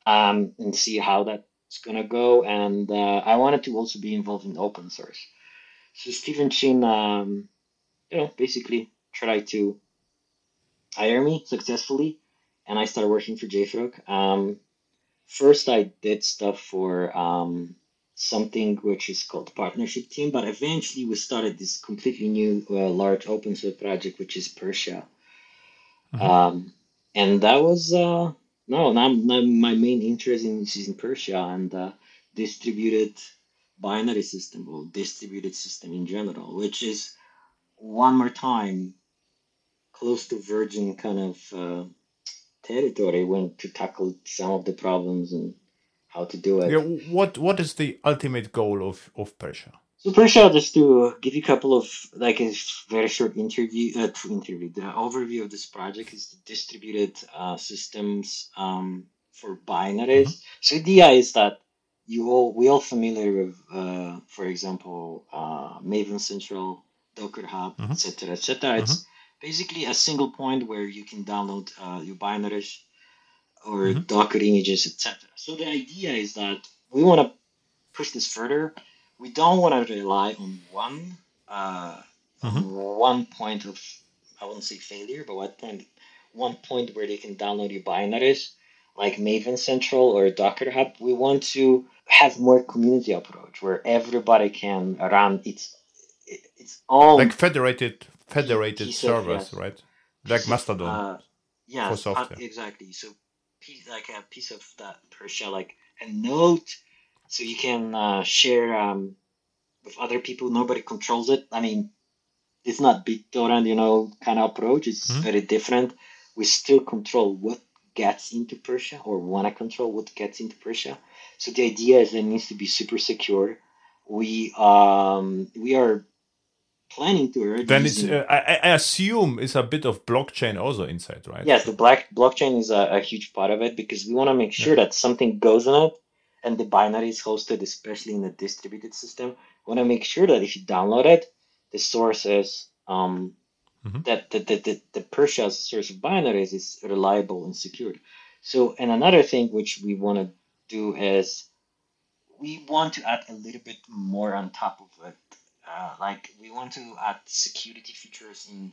Speaker 2: um, and see how that's going to go. And uh, I wanted to also be involved in open source. So Stephen Chin, um, you know, basically tried to hire me successfully, and I started working for JFrog. Um, first, I did stuff for um, something which is called partnership team, but eventually we started this completely new uh, large open source project, which is Pyrsia. Mm-hmm. Um, and that was uh, no, not, not my main interest in is in Pyrsia and uh, distributed binary system or distributed system in general, which is one more time close to virgin kind of uh, territory when to tackle some of the problems and how to do it.
Speaker 1: Yeah, what what is the ultimate goal of of Pyrsia?
Speaker 2: So Pyrsia, just to give you a couple of like a very short interview, uh, interview. The overview of this project is the distributed uh, systems um, for binaries. Mm-hmm. So the idea is that you all we all familiar with, uh, for example, uh, Maven Central, Docker Hub, etc., mm-hmm. etc. Et mm-hmm. It's basically a single point where you can download uh, your binaries or mm-hmm. Docker images, etc. So the idea is that we want to push this further. We don't want to rely on one uh, mm-hmm. one point of I wouldn't say failure, but what point one point where they can download your binaries like Maven Central or Docker Hub. We want to have more community approach where everybody can run its its own
Speaker 1: like federated federated servers, of, right? Like Mastodon.
Speaker 2: Uh, yeah, for software. exactly. So like a piece of that Pyrsia, like a note, so you can uh, share um, with other people. Nobody controls it. I mean, it's not BitTorrent, you know, kind of approach. It's mm-hmm. very different. We still control what gets into Pyrsia or want to control what gets into Pyrsia. So the idea is that it needs to be super secure. We um we are planning to
Speaker 1: already. Then it's uh, I, I, assume it's a bit of blockchain also inside, right?
Speaker 2: Yes, the black blockchain is a, a huge part of it because we want to make sure yeah. that something goes on it, and the binary is hosted, especially in the distributed system. We want to make sure that if you download it, the source is um, mm-hmm. that the, the, the, the Pyrsia's source of binaries is reliable and secured. So, and another thing which we want to do is we want to add a little bit more on top of it uh, like we want to add security features in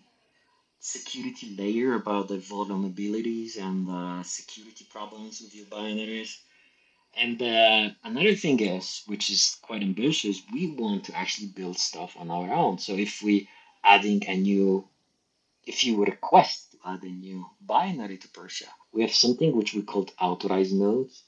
Speaker 2: security layer about the vulnerabilities and the security problems with your binaries. And uh, another thing is, which is quite ambitious, we want to actually build stuff on our own. So if we adding a new, if you request to add a new binary to Pyrsia, we have something which we called authorized nodes.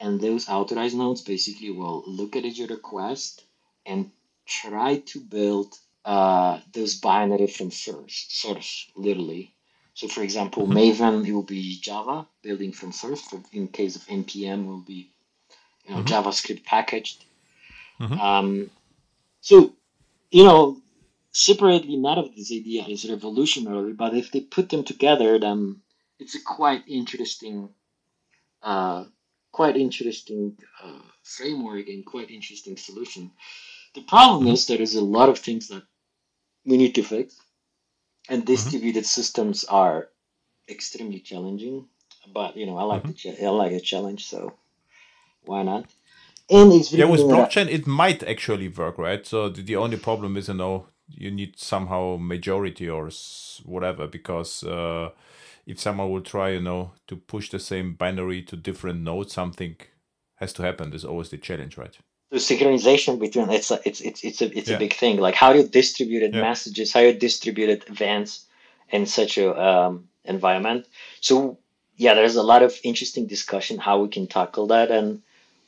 Speaker 2: And those authorized nodes basically will look at your request and try to build uh, those binary from source, source, literally. So, for example, mm-hmm. Maven, it will be Java building from source. In case of npm, will be you know mm-hmm. JavaScript packaged. Mm-hmm. Um, so, you know, separately, none of this idea is revolutionary, but if they put them together, then it's a quite interesting, uh, quite interesting uh, framework and quite interesting solution. The problem is there is a lot of things that we need to fix, and mm-hmm. distributed mm-hmm. systems are extremely challenging. But you know, I like mm-hmm. the cha- I like a challenge, so why not?
Speaker 1: And it's yeah, with blockchain, it might actually work, right? So the, the only problem is, you know, you need somehow majority or whatever because uh, if someone will try, you know, to push the same binary to different nodes, something has to happen. There's always the challenge, right?
Speaker 2: The synchronization between it's a, it's it's it's a it's yeah. a big thing. Like how you distributed yeah. messages, how you distributed events in such a um, environment. So yeah, there's a lot of interesting discussion how we can tackle that, and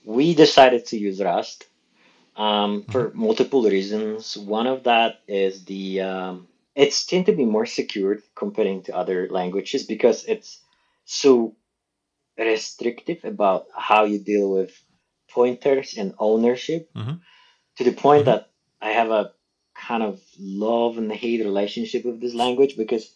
Speaker 2: we decided to use Rust um, for mm-hmm. multiple reasons. One of that is the um, it's tend to be more secured comparing to other languages because it's so restrictive about how you deal with pointers and ownership mm-hmm. to the point mm-hmm. that I have a kind of love and hate relationship with this language because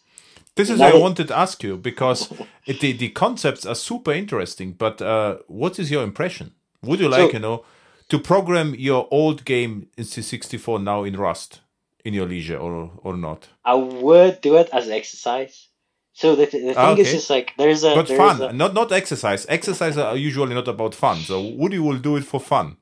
Speaker 1: this is what I wanted to ask you because it, the, the concepts are super interesting, but uh, what is your impression? Would you like, so, you know, to program your old game in C64 now in Rust in your leisure or or not?
Speaker 2: I would do it as exercise. So the, the thing
Speaker 1: Ah,
Speaker 2: is
Speaker 1: okay.
Speaker 2: just like there's a
Speaker 1: But
Speaker 2: there's
Speaker 1: fun,
Speaker 2: a-
Speaker 1: not not exercise. Exercise are usually not about fun. So Woody will do it for fun.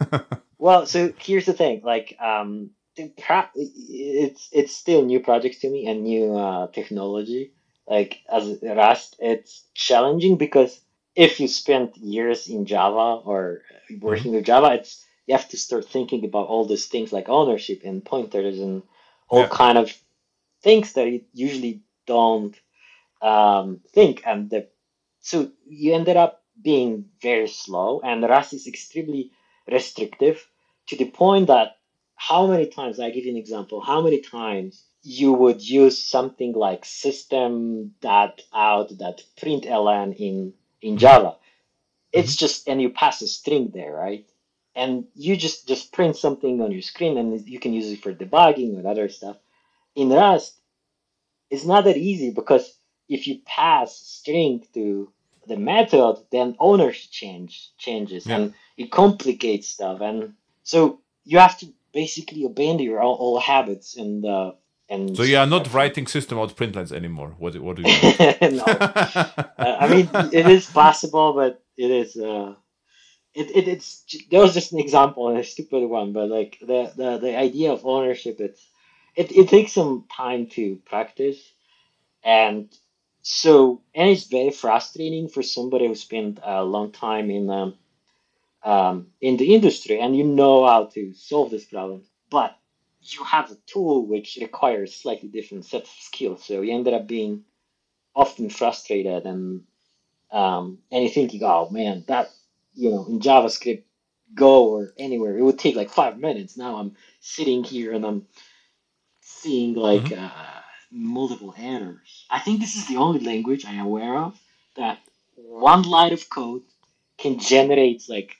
Speaker 2: Well, so here's the thing, like, um, the it's it's still new projects to me and new uh, technology. Like as Rust, it's challenging because if you spend years in Java or working with Java, it's you have to start thinking about all these things like ownership and pointers and all
Speaker 1: Yeah.
Speaker 2: kind of things that you usually don't um, think. And the so you ended up being very slow, and Rust is extremely restrictive to the point that how many times I give you an example, how many times you would use something like system dot out dot println in in Java. It's just and you pass a string there, right? And you just just print something on your screen and you can use it for debugging or other stuff. In Rust, it's not that easy because if you pass string to the method, then ownership change changes
Speaker 1: Yeah.
Speaker 2: and it complicates stuff. And so you have to basically abandon your old, old habits and uh, and
Speaker 1: So you are not writing system out printlines anymore. What what do you?
Speaker 2: no. Uh, I mean, it is possible, but it is. Uh, it, it it's that was just an example and a stupid one, but like the the, the idea of ownership, it's it, it takes some time to practice, and so and it's very frustrating for somebody who spent a long time in um, um in the industry and you know how to solve this problem, but you have a tool which requires slightly different set of skills, so you ended up being often frustrated and um, and you're thinking, oh man, that you know in JavaScript, Go or anywhere, it would take like five minutes. Now I'm sitting here and I'm seeing like uh, multiple errors. I think this is the only language I am aware of that one line of code can generate like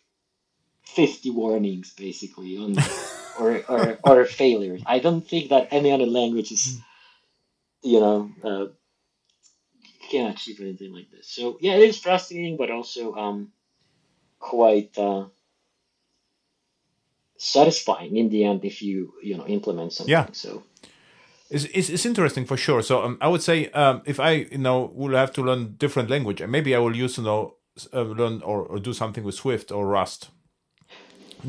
Speaker 2: 50 warnings basically on or, or or failures. I don't think that any other language is you know uh, can achieve anything like this. So yeah, it is frustrating, but also um quite uh, satisfying in the end if you you know implement something.
Speaker 1: Yeah.
Speaker 2: So
Speaker 1: It's, it's, it's interesting for sure. So um, I would say um, if I you know will have to learn different language, and maybe I will use you know uh, learn or, or do something with Swift or Rust.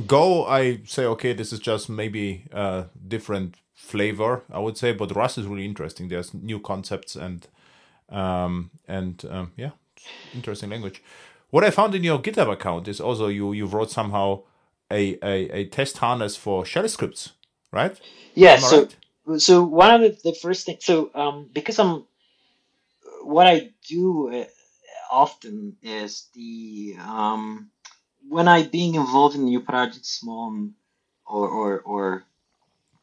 Speaker 1: Go, I say okay, this is just maybe a different flavor. I would say, but Rust is really interesting. There's new concepts and um, and um, yeah, interesting language. What I found in your GitHub account is also you you wrote somehow a a, a test harness for shell scripts, right?
Speaker 2: yeah, so
Speaker 1: right?
Speaker 2: so one of the, the first things so um because i'm what i do uh, often is the um when i being involved in new projects small or or or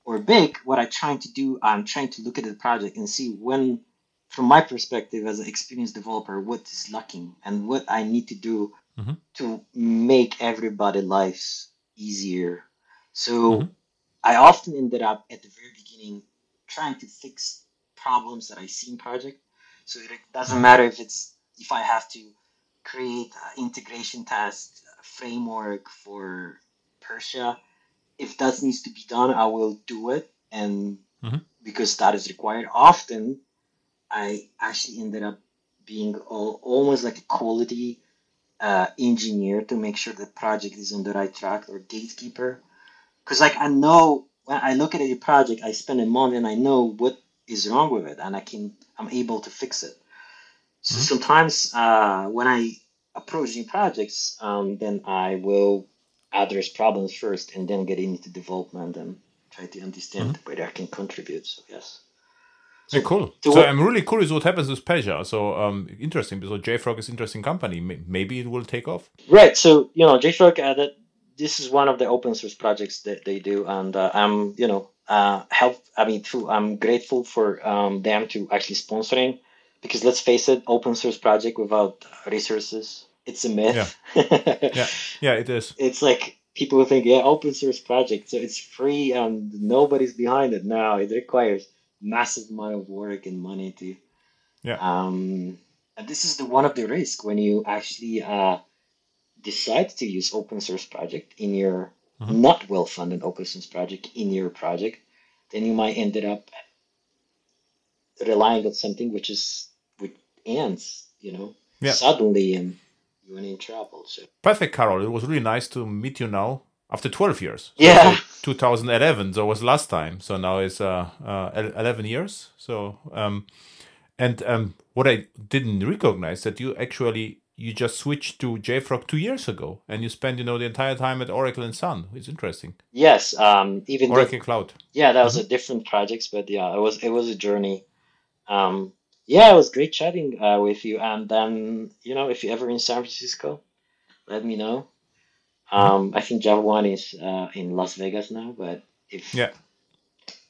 Speaker 2: or big what i'm trying to do i'm trying to look at the project and see when from my perspective as an experienced developer what is lacking and what i need to do
Speaker 1: Mhm.
Speaker 2: to make everybody lives easier so
Speaker 1: Mhm.
Speaker 2: I often ended up at the very beginning trying to fix problems that I see in project. So it doesn't matter if it's if I have to create an integration test framework for Pyrsia. If that needs to be done, I will do it, and
Speaker 1: Mhm.
Speaker 2: because that is required. Often, I actually ended up being all, almost like a quality uh, engineer to make sure the project is on the right track or gatekeeper because like I know when I look at a project, I spend a month and I know what is wrong with it, and I can I'm able to fix it. So
Speaker 1: Mhm.
Speaker 2: sometimes uh, when I approach new projects, um, then I will address problems first, and then get into development and try to understand whether I can contribute. So yes.
Speaker 1: Yeah, cool.
Speaker 2: to
Speaker 1: So I'm really curious what happens with Pyrsia. So um, interesting because JFrog is interesting company. Maybe it will take off.
Speaker 2: Right. So you know, JFrog, uh, that this is one of the open source projects that they do, and uh, I'm you know uh, help. I mean, too, I'm grateful for um, them to actually sponsoring because let's face it, open source project without resources, it's a myth.
Speaker 1: Yeah. Yeah, it is.
Speaker 2: It's like people think, yeah, open source project, so it's free and nobody's behind it. Now it requires massive amount of work and money to
Speaker 1: Yeah.
Speaker 2: um, and this is the one of the risk when you actually uh, decide to use open source project in your mm-hmm. not well funded open source project in your project, then you might ended up relying on something which is with ants, you know, yeah. suddenly and you went in trouble. So
Speaker 1: perfect, Karol. It was really nice to meet you now after 12 years.
Speaker 2: So yeah.
Speaker 1: 2011, so was last time. So now it's uh, uh 11 years. So um, and um, what I didn't recognize that you actually you just switched to JFrog two years ago, and you spent you know the entire time at Oracle and Sun. It's interesting.
Speaker 2: Yes, um, even
Speaker 1: Oracle the, Cloud.
Speaker 2: Yeah, that was mm-hmm. a different projects, but yeah, it was it was a journey. Um, yeah, it was great chatting uh, with you. And then you know, if you're ever in San Francisco, let me know. Um, I think JavaOne is uh, in Las Vegas now, but if
Speaker 1: yeah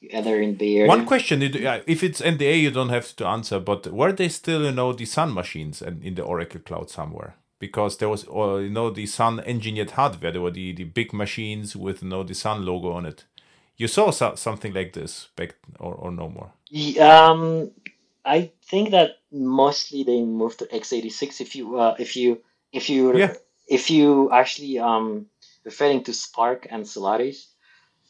Speaker 2: either in Bay Area.
Speaker 1: One question: If it's NDA, you don't have to answer. But were they still, you know, the Sun machines and in the Oracle Cloud somewhere? Because there was, uh, you know, the Sun engineered hardware. There were the, the big machines with, you know, the Sun logo on it. You saw so- something like this back, or, or no more?
Speaker 2: Um, I think that mostly they moved to x86. If you, uh, if you, if you, yeah. If you actually um referring to SPARC and Solaris,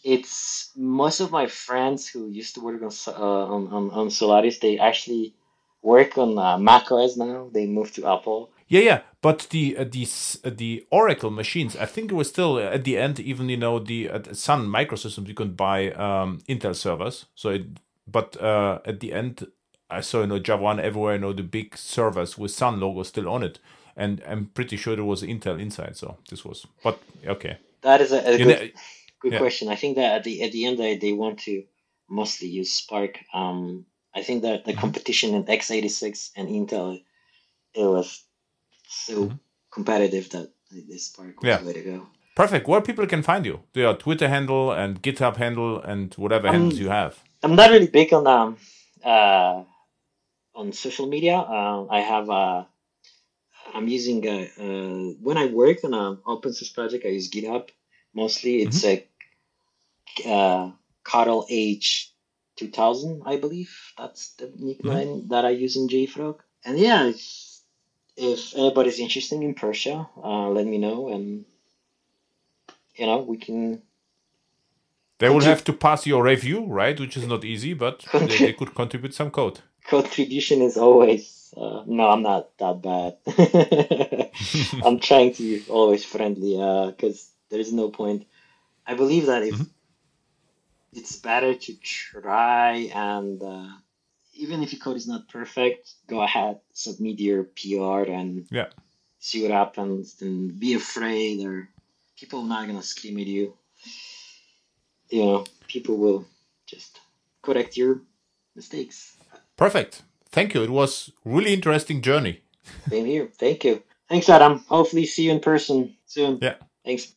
Speaker 2: it's most of my friends who used to work on uh, on, on, on Solaris. They actually work on uh, Mac OS now. They moved to Apple.
Speaker 1: Yeah, yeah, but the uh, the uh, the Oracle machines, I think it was still uh, at the end. Even you know the uh, Sun Microsystems, you could buy um, Intel servers. So, it, but at the end, I saw you know JavaOne everywhere. You know the big servers with Sun logo still on it, and I'm pretty sure there was Intel inside. So this was, but okay.
Speaker 2: That is a, a good, know, Good yeah. question. I think that at the at the end they, they want to mostly use SPARC. Um, I think that the mm-hmm. competition in x86 and Intel it was so mm-hmm. competitive that this SPARC was yeah. the way to go.
Speaker 1: Perfect. Where people can find you? Your Twitter handle and GitHub handle and whatever um, handles you have.
Speaker 2: I'm not really big on um uh on social media. Uh, I have uh I'm using uh, uh when I work on an open source project I use GitHub mostly. It's mm-hmm. a uh, Karol H. 2000, I believe. That's the nickname mm-hmm. that I use in JFrog. And yeah, if, if anybody's interested in Pyrsia, uh, let me know and, you know, we can.
Speaker 1: They will have to pass your review, right? Which is not easy, but they, they, could contribute some code.
Speaker 2: Contribution is always. Uh, no, I'm not that bad. I'm trying to be always friendly because uh, there is no point. I believe that if mm-hmm it's better to try and uh, even if your code is not perfect, go ahead, submit your PR and
Speaker 1: yeah.
Speaker 2: see what happens. And be afraid, or people are not gonna scream at you. You know, people will just correct your mistakes.
Speaker 1: Perfect. Thank you. It was really interesting journey.
Speaker 2: Same here. Thank you. Thanks, Adam. Hopefully, see you in person soon.
Speaker 1: Yeah.
Speaker 2: Thanks.